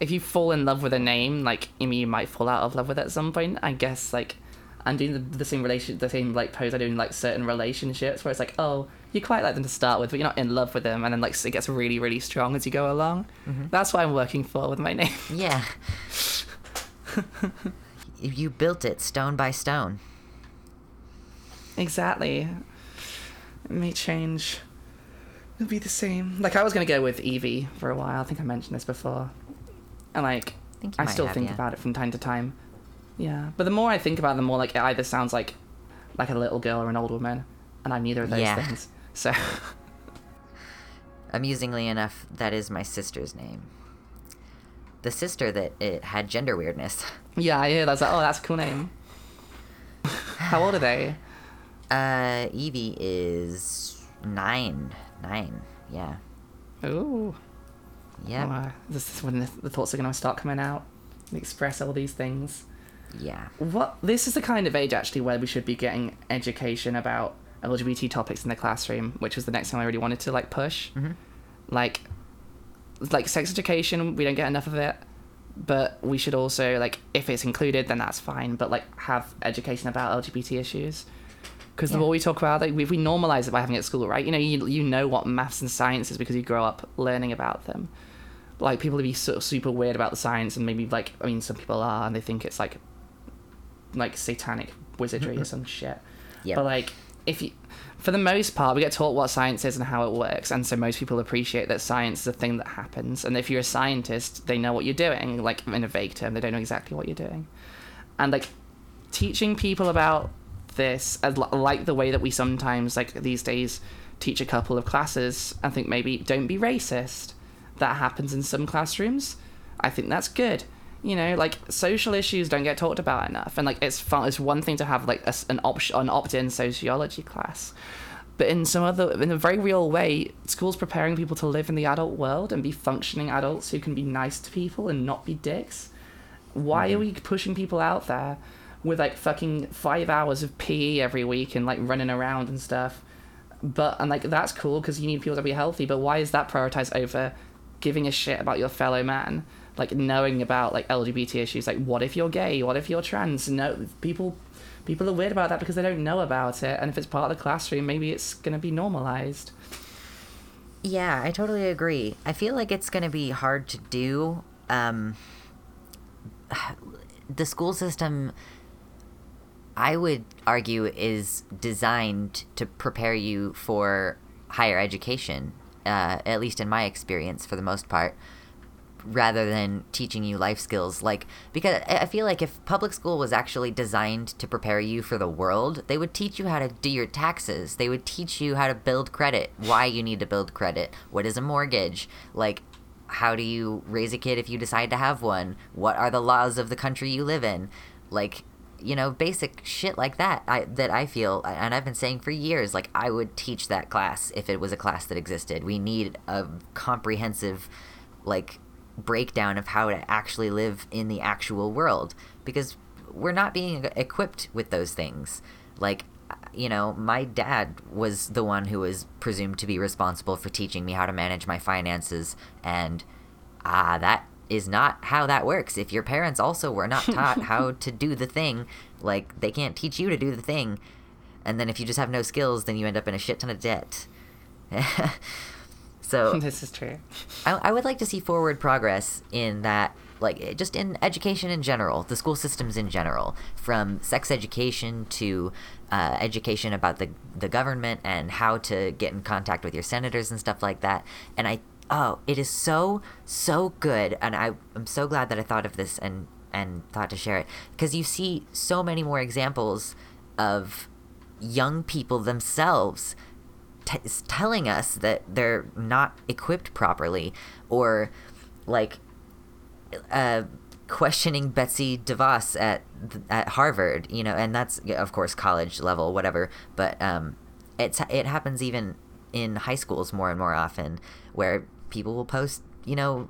if you fall in love with a name, like I mean, you might fall out of love with it at some point. I guess like I'm doing the, the same relation, the same like pose I do in like certain relationships where it's like, oh, you quite like them to start with, but you're not in love with them, and then like it gets really, really strong as you go along. Mm-hmm. That's what I'm working for with my name. Yeah. you built it stone by stone. exactly. It may change. It'll be the same. Like I was gonna go with Evie for a while. I think I mentioned this before, and like I I still have, think yeah. about it from time to time. Yeah, but the more I think about it, the more like it either sounds like like a little girl or an old woman, and I'm neither of those Yeah. things. So Amusingly enough, that is my sister's name. The sister that it had gender weirdness. yeah, I hear that's like, oh, that's a cool name. How old are they? Uh, Evie is nine. Nine. Yeah. Ooh, Yeah. Wow, this is when the, the thoughts are gonna start coming out. Express all these things. Yeah. What this is the kind of age actually where we should be getting education about LGBT topics in the classroom, which was the next thing I really wanted to like push. Mhm. Like, like sex education, we don't get enough of it, but we should also like if it's included, then that's fine. But like have education about LGBT issues. Because the Yeah. more we talk about it, if we normalize it by having it at school, right? You know, you, you know what maths and science is because you grow up learning about them. Like people would be sort of super weird about the science, and maybe like I mean, some people are, and they think it's like like satanic wizardry or mm-hmm. some shit. yeah. But like, if you, for the most part, we get taught what science is and how it works, and so most people appreciate that science is a thing that happens. And if you're a scientist, they know what you're doing. Like in a vague term, they don't know exactly what you're doing. And like, teaching people about this, like the way that we sometimes like these days teach a couple of classes, I think maybe don't be racist. That happens in some classrooms. I think that's good. You know, like social issues don't get talked about enough, and like it's fun. It's one thing to have like a an option, an opt-in sociology class, but in some other, in a very real way, schools preparing people to live in the adult world and be functioning adults who can be nice to people and not be dicks. Why are mm-hmm. we pushing people out there with like fucking five hours of PE every week and like running around and stuff? But and like that's cool because you need people to be healthy. But why is that prioritized over giving a shit about your fellow man? Like knowing about like LGBT issues. Like what if you're gay? What if you're trans? No, people people are weird about that because they don't know about it. And if it's part of the classroom, maybe it's gonna be normalized. Yeah, I totally agree. I feel like it's to be hard to do. Um, the school system, I would argue, is designed to prepare you for higher education, uh, at least in my experience, for the most part, rather than teaching you life skills. Like, because I feel like if public school was actually designed to prepare you for the world, they would teach you how to do your taxes. They would teach you how to build credit, why you need to build credit, what is a mortgage, like, how do you raise a kid if you decide to have one? What are the laws of the country you live in? Like, you know, basic shit like that. I that I feel, and I've been saying for years, like I would teach that class if it was a class that existed. We need a comprehensive, like, breakdown of how to actually live in the actual world because we're not being equipped with those things. Like, you know, my dad was the one who was presumed to be responsible for teaching me how to manage my finances, and ah, that is not how that works. If your parents also were not taught how to do the thing, like, they can't teach you to do the thing, and then if you just have no skills, then you end up in a shit ton of debt. so this is true. I, I would like to see forward progress in that, like, eh, just in education in general, the school systems in general, from sex education to uh, education about the the government and how to get in contact with your senators and stuff like that. And I, oh, it is so so good, and I am so glad that I thought of this and and thought to share it because you see so many more examples of young people themselves t- is telling us that they're not equipped properly or like uh, questioning Betsy DeVos at at Harvard, you know, and that's of course college level, whatever. But um, it's it happens even in high schools more and more often, where people will post, you know,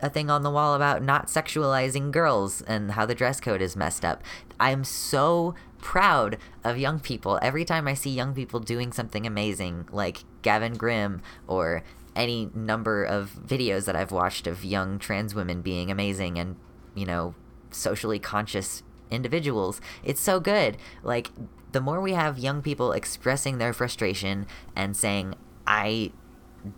a thing on the wall about not sexualizing girls and how the dress code is messed up. I'm so proud of young people every time I see young people doing something amazing, like Gavin Grimm or any number of videos that I've watched of young trans women being amazing and you know, socially conscious individuals. It's so good. Like, the more we have young people expressing their frustration and saying, I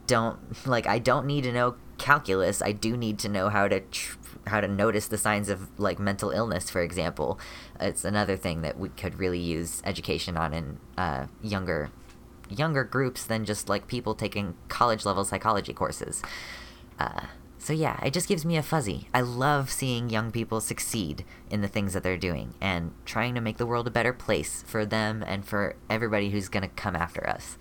don't, like, I don't need to know calculus, I do need to know how to. Tr- how to notice the signs of like mental illness for example it's another thing that we could really use education on in uh, younger younger groups than just like people taking college level psychology courses uh, so yeah, it just gives me a fuzzy. I love seeing young people succeed in the things that they're doing and trying to make the world a better place for them and for everybody who's to come after us.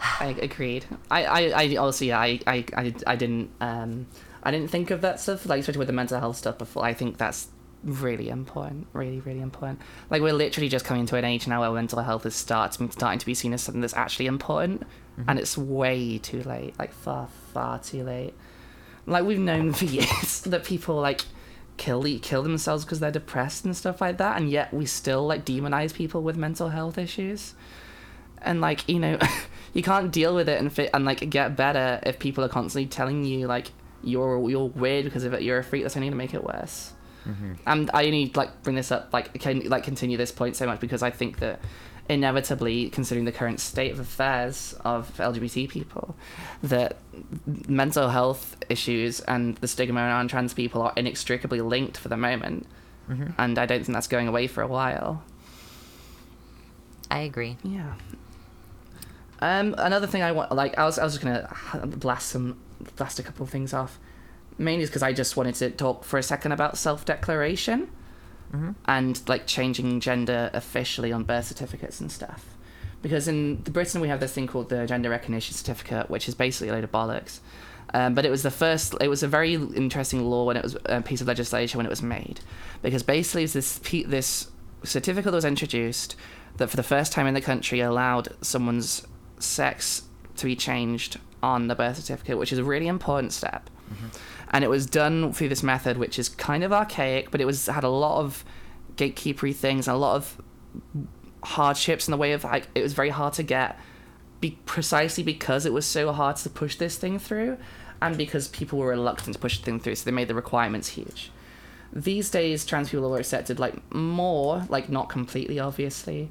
I agreed. I, I, I also yeah, I, I, I, I didn't um I didn't think of that stuff like especially with the mental health stuff before. I think that's really important, really really important. Like we're literally just coming to an age now where mental health is starting starting to be seen as something that's actually important, mm-hmm. and it's way too late. Like far far too late. Like we've known for years that people like kill kill themselves because they're depressed and stuff like that, and yet we still like demonize people with mental health issues. And like you know, you can't deal with it and fit and like get better if people are constantly telling you like you're you're weird because of it. You're a freak. That's only gonna make it worse. Mm-hmm. And I only like bring this up like can like continue this point so much because I think that inevitably, considering the current state of affairs of LGBT people, that mental health issues and the stigma around trans people are inextricably linked for the moment. Mm-hmm. And I don't think that's going away for a while. I agree. Yeah. Um, another thing I want, like, I was, I was just gonna blast some, blast a couple of things off, mainly because I just wanted to talk for a second about self-declaration mm-hmm. and like changing gender officially on birth certificates and stuff. Because in Britain we have this thing called the gender recognition certificate, which is basically a load of bollocks. Um, but it was the first. It was a very interesting law when it was a piece of legislation when it was made, because basically this this certificate was introduced that for the first time in the country allowed someone's sex to be changed on the birth certificate, which is a really important step. Mm-hmm and it was done through this method, which is kind of archaic, but it was had a lot of gatekeepery things, and a lot of hardships in the way of like it was very hard to get, be precisely because it was so hard to push this thing through, and because people were reluctant to push the thing through, so they made the requirements huge. These days, trans people are accepted like more, like not completely, obviously,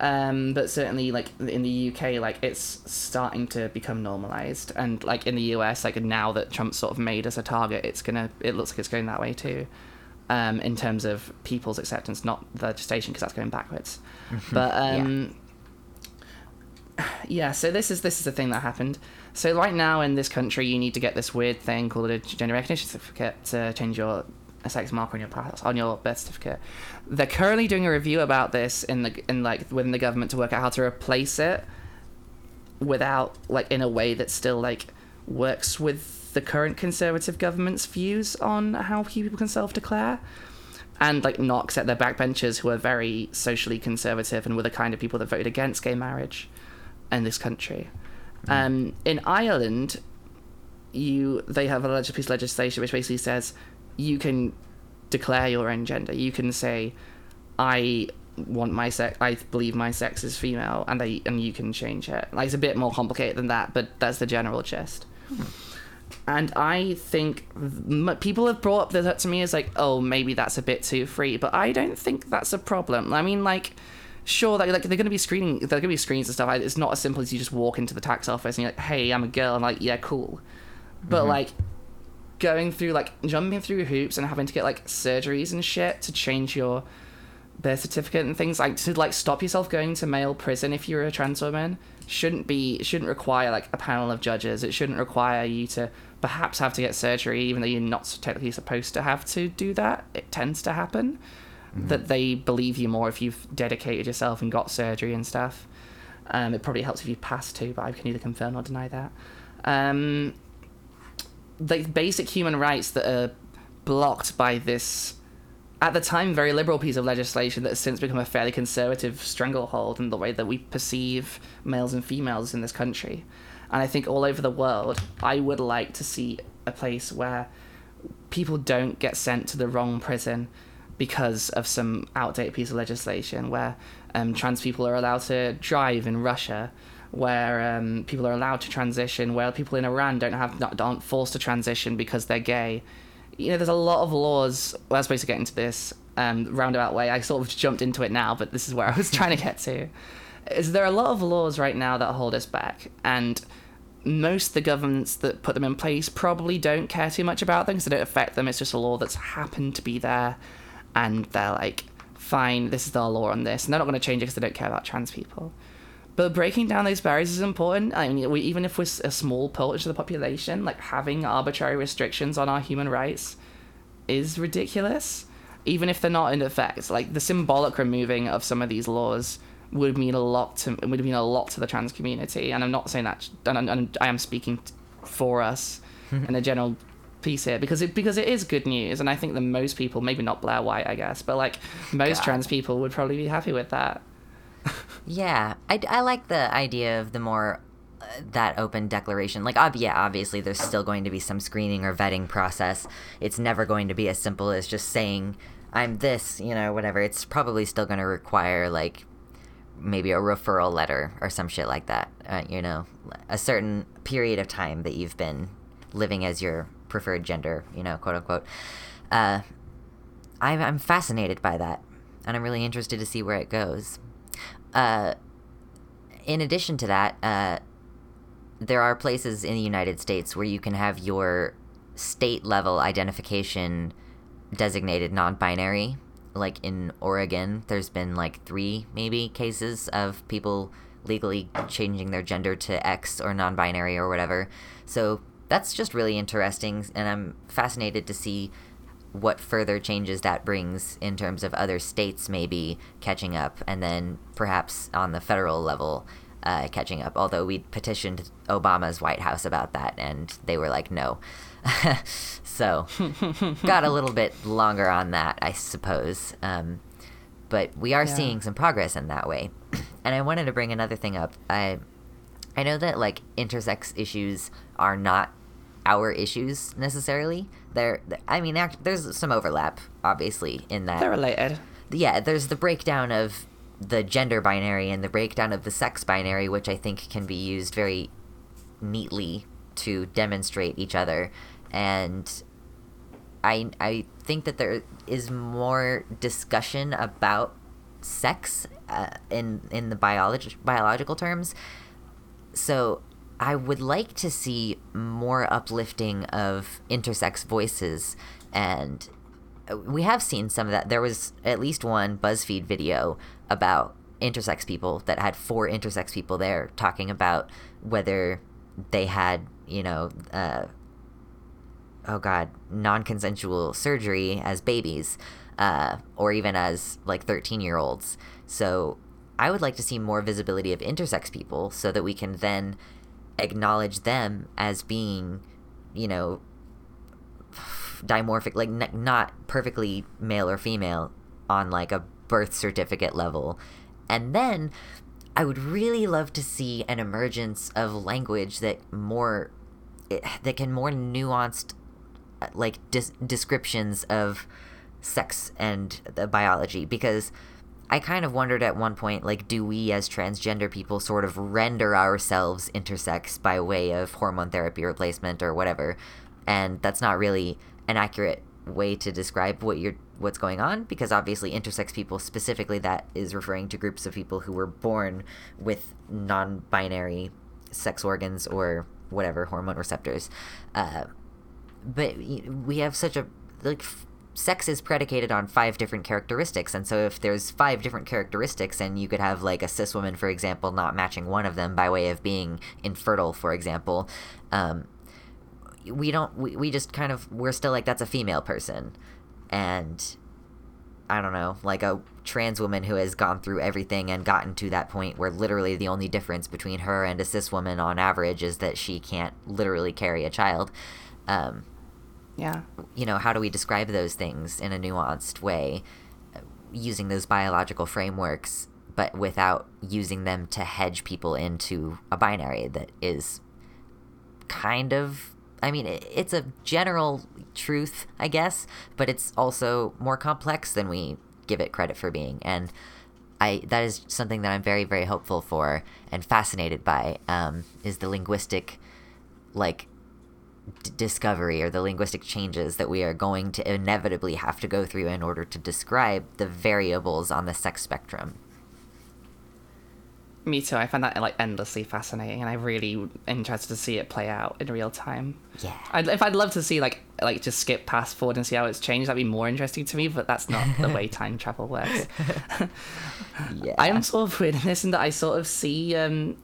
um, but certainly like in the UK, like it's starting to become normalized, and like in the US, like now that Trump's sort of made us a target, it's gonna it looks like it's going that way too, um, in terms of people's acceptance, not the legislation because that's going backwards. but um, yeah. yeah, so this is this is the thing that happened. So right now in this country, you need to get this weird thing called a gender recognition certificate to change your a sex marker on your pass, on your birth certificate. They're currently doing a review about this in the in like within the government to work out how to replace it without like in a way that still like works with the current conservative government's views on how people can self-declare and like not accept their backbenchers who are very socially conservative and were the kind of people that voted against gay marriage in this country. Mm. Um, in Ireland, you they have a piece of legislation which basically says you can declare your own gender. You can say, I want my sex. I believe my sex is female, and I and you can change it. Like it's a bit more complicated than that, but that's the general gist. And I think people have brought up that to me as like, oh, maybe that's a bit too free, but I don't think that's a problem. I mean, like, sure, like, like they're going to be screening, they're going to be screens and stuff. It's not as simple as you just walk into the tax office and you're like, hey, I'm a girl. I'm like, yeah, cool. But mm-hmm. like, going through like jumping through hoops and having to get like surgeries and shit to change your birth certificate and things like to like stop yourself going to male prison if you're a trans woman shouldn't be shouldn't require like a panel of judges. It shouldn't require you to perhaps have to get surgery even though you're not technically supposed to have to do that. It tends to happen mm-hmm. that they believe you more if you've dedicated yourself and got surgery and stuff. Um, it probably helps if you pass too but i can either confirm or deny that. Um, like basic human rights that are blocked by this at the time very liberal piece of legislation that has since become a fairly conservative stranglehold in the way that we perceive males and females in this country. And I think all over the world, I would like to see a place where people don't get sent to the wrong prison because of some outdated piece of legislation, where um, trans people are allowed to drive in Russia, where um, people are allowed to transition, where people in Iran don't have not, aren't forced to transition because they're gay you know, there's a lot of laws. Well, I was supposed to get into this um, roundabout way. I sort of jumped into it now, but this is where I was trying to get to. Is there are a lot of laws right now that hold us back, and most the governments that put them in place probably don't care too much about them because they don't affect them. It's just a law that's happened to be there, and they're like, fine, this is our law on this, and they're not going to change it because they don't care about trans people. But breaking down those barriers is important. I mean, we, even if we're a small portion of the population, like having arbitrary restrictions on our human rights is ridiculous. Even if they're not in effect, like the symbolic removing of some of these laws would mean a lot to would mean a lot to the trans community. And I'm not saying that, and, and I am speaking for us mm-hmm. in a general piece here because it because it is good news, and I think that most people, maybe not Blair White, I guess, but like most God. trans people would probably be happy with that yeah, I, I like the idea of the more uh, that open declaration. Like, ob- yeah, obviously there's still going to be some screening or vetting process. It's never going to be as simple as just saying I'm this, you know, whatever. It's probably still going to require like maybe a referral letter or some shit like that. Uh, you know, a certain period of time that you've been living as your preferred gender, you know, quote unquote. Uh, I'm, I'm fascinated by that, and I'm really interested to see where it goes. Uh, in addition to that, uh, there are places in the United States where you can have your state level identification designated non binary. Like in Oregon, there's been like three, maybe, cases of people legally changing their gender to X or non binary or whatever. So that's just really interesting, and I'm fascinated to see what further changes that brings in terms of other states maybe catching up, and then perhaps on the federal level uh, catching up. Although we petitioned Obama's White House about that, and they were like, no. so, got a little bit longer on that, I suppose. Um, but we are yeah. seeing some progress in that way. and I wanted to bring another thing up. I I know that like intersex issues are not our issues necessarily. There, I mean, act, there's some overlap, obviously, in that they're related. Yeah, there's the breakdown of the gender binary and the breakdown of the sex binary, which I think can be used very neatly to demonstrate each other, and I I think that there is more discussion about sex uh, in in the biology biological terms. So I would like to see more uplifting of intersex voices, and we have seen some of that. There was at least one BuzzFeed video about intersex people that had four intersex people there talking about whether they had, you know, uh, oh god, non-consensual surgery as babies, uh, or even as like thirteen-year-olds. So I would like to see more visibility of intersex people so that we can then acknowledge them as being, you know, dimorphic, like n- not perfectly male or female on like a birth certificate level. And then I would really love to see an emergence of language that more eh, that can more nuanced uh, like dis- descriptions of sex and the biology because I kind of wondered at one point, like, do we as transgender people sort of render ourselves intersex by way of hormone therapy replacement or whatever? And that's not really an accurate way to describe what you're what's going on because obviously intersex people specifically that is referring to groups of people who were born with non-binary sex organs or whatever hormone receptors uh, but we have such a like sex is predicated on five different characteristics and so if there's five different characteristics and you could have like a cis woman for example not matching one of them by way of being infertile for example um, we don't we, we just kind of we're still like that's a female person. And i don't know like a trans woman who has gone through everything and gotten to that point where literally the only difference between her and a cis woman on average is that she can't literally carry a child Um, Yeah. you know, how do we describe those things in a nuanced way uh, using those biological frameworks, but without using them to hedge people into a binary that is kind of. I mean, it's a general truth, I guess, but it's also more complex than we give it credit for being. And I that is something that I'm very, very hopeful for and fascinated by. Um, is the linguistic, like d- discovery or the linguistic changes that we are going to inevitably have to go through in order to describe the variables on the sex spectrum. Me too. I find that like endlessly fascinating, and I'm really interested to see it play out in real time. Yeah. I'd, if I'd love to see like like just skip past forward and see how it's changed, that'd be more interesting to me. But that's not the way time travel works. Yeah. I am sort of weird in this, in that I sort of see. Um,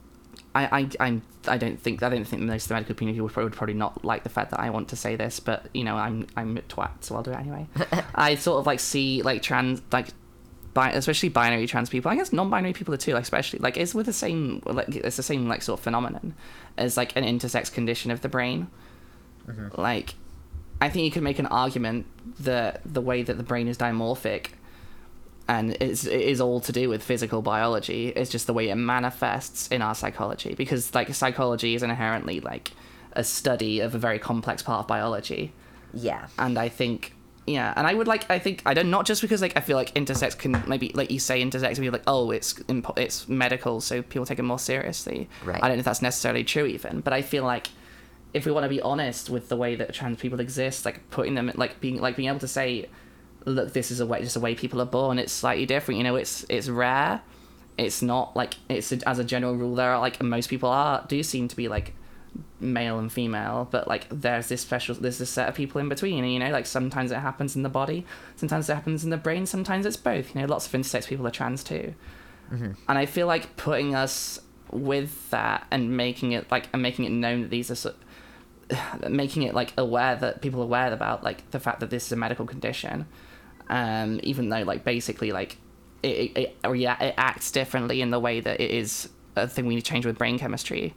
I I I'm I don't think I don't think most of the medical community would probably, would probably not like the fact that I want to say this, but you know I'm I'm a twat, so I'll do it anyway. I sort of like see like trans like. Bi- especially binary trans people, I guess non-binary people are too. Like especially like it's with the same like it's the same like sort of phenomenon as like an intersex condition of the brain. Mm-hmm. Like, I think you could make an argument that the way that the brain is dimorphic and it's, it is all to do with physical biology. It's just the way it manifests in our psychology because like psychology is inherently like a study of a very complex part of biology. yeah. And I think yeah, and I would like I think I don't not just because like I feel like intersex can maybe like you say intersex and be like oh it's impo- it's medical so people take it more seriously. Right. I don't know if that's necessarily true even, but I feel like if we want to be honest with the way that trans people exist, like putting them like being like being able to say, look, this is a way just the way people are born. It's slightly different. You know, it's it's rare. It's not like it's as a general rule. There are like most people are do seem to be like male and female, but like there's this special there's this set of people in between. And, you know, like sometimes it happens in the body, sometimes it happens in the brain, sometimes it's both. You know, lots of intersex people are trans too. Mm-hmm. And I feel like putting us with that and making it like and making it known that these are so, making it like aware that people are aware about like the fact that this is a medical condition um even though like basically like it it, it, rea- it acts differently in the way that it is a thing we need to change with brain chemistry.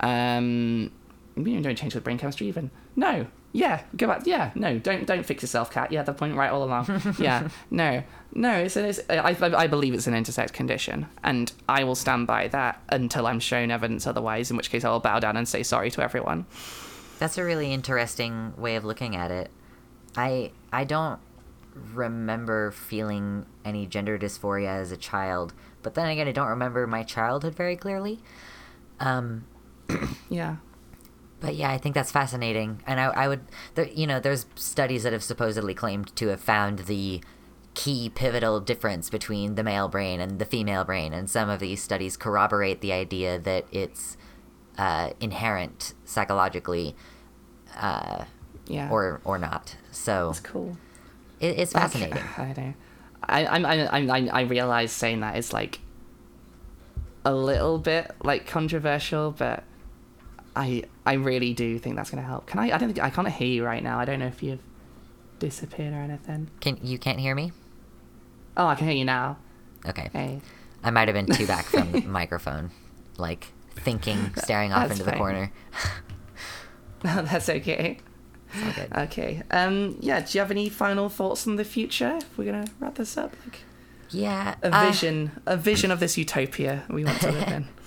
Um we don't change with brain chemistry even. No. Yeah go back yeah no don't don't fix yourself cat. Yeah the point right all along. Yeah no. No it's, it's I, I I believe it's an intersex condition and i will stand by that until i'm shown evidence otherwise in which case i'll bow down and say sorry to everyone. That's a really interesting way of looking at it. I I don't remember feeling any gender dysphoria as a child, but then again, I don't remember my childhood very clearly. Um, yeah. but yeah, I think that's fascinating, and I, I would, there, you know, there's studies that have supposedly claimed to have found the key pivotal difference between the male brain and the female brain, and some of these studies corroborate the idea that it's uh, inherent psychologically, uh, yeah. or or not. So it's cool it, it's fascinating. I know. I I'm, I'm, I I realize saying that is like a little bit like controversial, but I I really do think that's gonna help. Can I? I don't think I can't hear you right now. I don't know if you've disappeared or anything. Can you can't hear me? Oh, I can hear you now. Okay, Hey. I might have been too back from the microphone, like thinking, staring off That's into the fine. corner. that's okay. Okay. Um. Yeah. Do you have any final thoughts on the future? If we're gonna wrap this up, like Yeah, a uh, vision, a vision of this utopia we want to live in.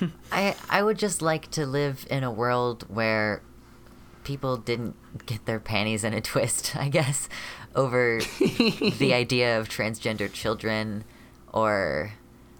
I I would just like to live in a world where people didn't get their panties in a twist, I guess, over the idea of transgender children or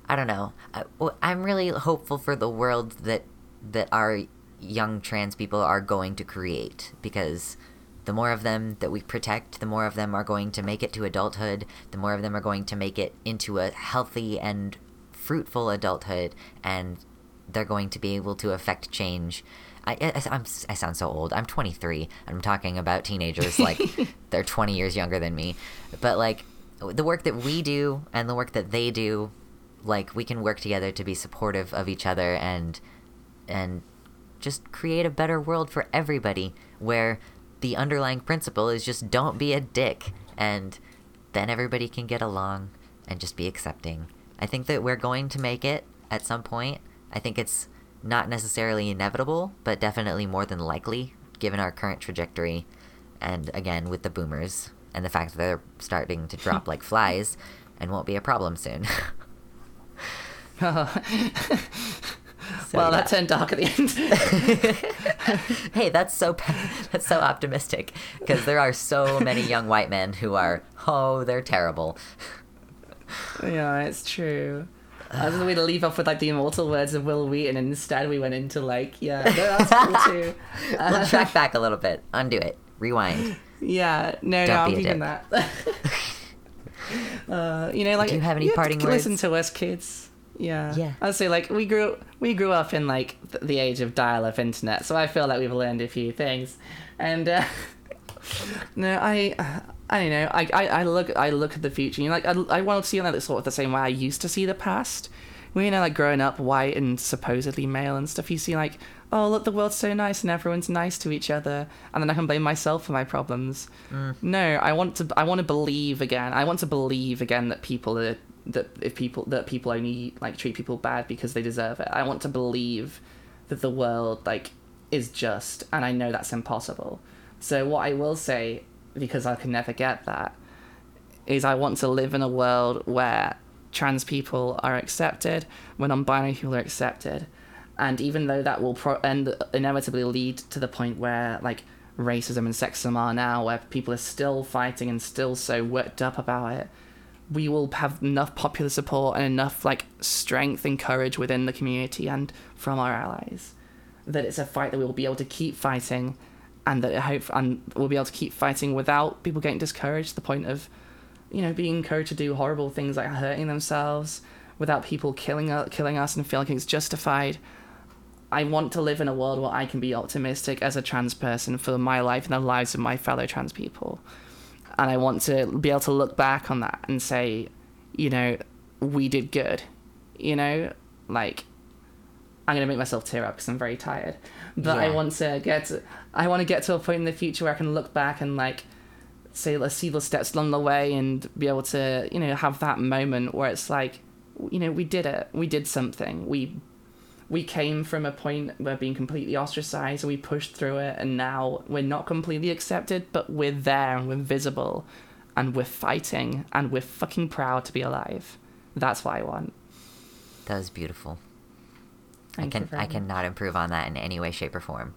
I don't know. I, I'm really hopeful for the world that that our young trans people are going to create because the more of them that we protect, the more of them are going to make it to adulthood, the more of them are going to make it into a healthy and fruitful adulthood and they're going to be able to affect change. I, I, I'm, I sound so old. I'm 23. I'm talking about teenagers like they're 20 years younger than me. But like the work that we do and the work that they do, like we can work together to be supportive of each other and and just create a better world for everybody where the underlying principle is just don't be a dick and then everybody can get along and just be accepting. I think that we're going to make it at some point. I think it's not necessarily inevitable, but definitely more than likely given our current trajectory, and again with the boomers and the fact that they're starting to drop like flies, and won't be a problem soon. So, well, yeah. that turned dark at the end. hey, that's so that's so optimistic because there are so many young white men who are oh they're terrible. yeah, it's true. I was going to leave off with like the immortal words of Wil Wheaton, and instead we went into like, yeah, no, that's cool too. we'll track back a little bit, undo it, rewind. Yeah, no, Don't no, I'm be a keeping dick. that. uh, you know, like, Do you have any have to parting Listen to us, kids. Yeah, Yeah. I'd say like we grew we grew up in like th- the age of dial-up internet, so I feel like we've learned a few things, and uh, no, I. I don't know. I, I, I look I look at the future. You know, like I, I want to see like sort of the same way I used to see the past. When you know, like growing up white and supposedly male and stuff, you see like, oh look, the world's so nice and everyone's nice to each other, and then I can blame myself for my problems. No, I want to I want to believe again. I want to believe again that people are that if people that people only like treat people bad because they deserve it. I want to believe that the world like is just, and I know that's impossible. So what I will say, because I can never get that, is I want to live in a world where trans people are accepted, when non-binary people are accepted, and even though that will pro- inevitably lead to the point where like racism and sexism are now, where people are still fighting and still so worked up about it, we will have enough popular support and enough like strength and courage within the community and from our allies that it's a fight that we will be able to keep fighting and that hope and we'll be able to keep fighting without people getting discouraged to the point of you know being encouraged to do horrible things like hurting themselves without people killing us, killing us and feeling it's justified. I want to live in a world where I can be optimistic as a trans person for my life and the lives of my fellow trans people and I want to be able to look back on that and say you know we did good you know? Like I'm gonna make myself tear up because I'm very tired. But I want to get, to, I want to get to a point in the future where I can look back and like, say, let's see the steps along the way and be able to, you know, have that moment where it's like, you know, we did it, we did something, we, we came from a point where being completely ostracized and we pushed through it, and now we're not completely accepted, but we're there and we're visible, and we're fighting and we're fucking proud to be alive. That's what I want. That was beautiful. Thank I can I cannot improve on that in any way, shape, or form.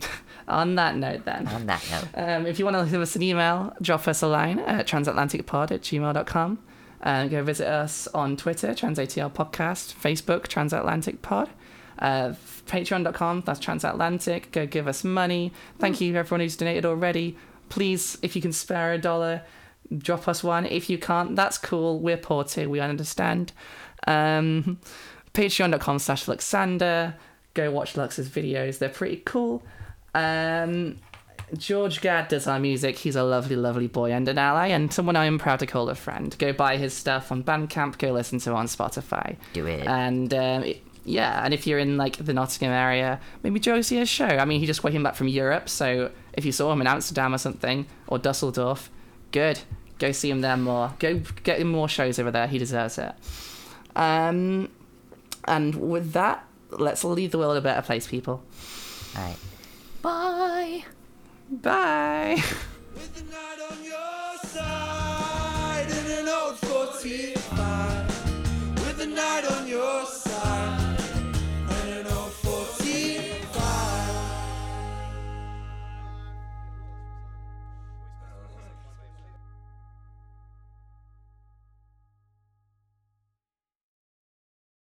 On that note, then. On that note, Um, if you want to leave us an email, drop us a line at transatlanticpod at gmail.com. Uh, go visit us on Twitter, TransATL Podcast, Facebook, Transatlantic Pod, uh, patreon.com, that's Transatlantic. Go give us money. Thank you, everyone who's donated already. Please, if you can spare a dollar, drop us one. If you can't, that's cool. We're poor too, we understand. Um, Patreon.com slash Luxander. Go watch Lux's videos, they're pretty cool. Um, George Gadd does our music. He's a lovely, lovely boy and an ally, and someone I am proud to call a friend. Go buy his stuff on Bandcamp. Go listen to it on Spotify. do it. And um, it- yeah, and if you're in like the Nottingham area, maybe go see his show. I mean, he just came back from Europe, so if you saw him in Amsterdam or something or Dusseldorf, good. Go see him there more. Go get him more shows over there. He deserves it. Um, and with that, let's leave the world a better place, people. All right. Bye. Bye. side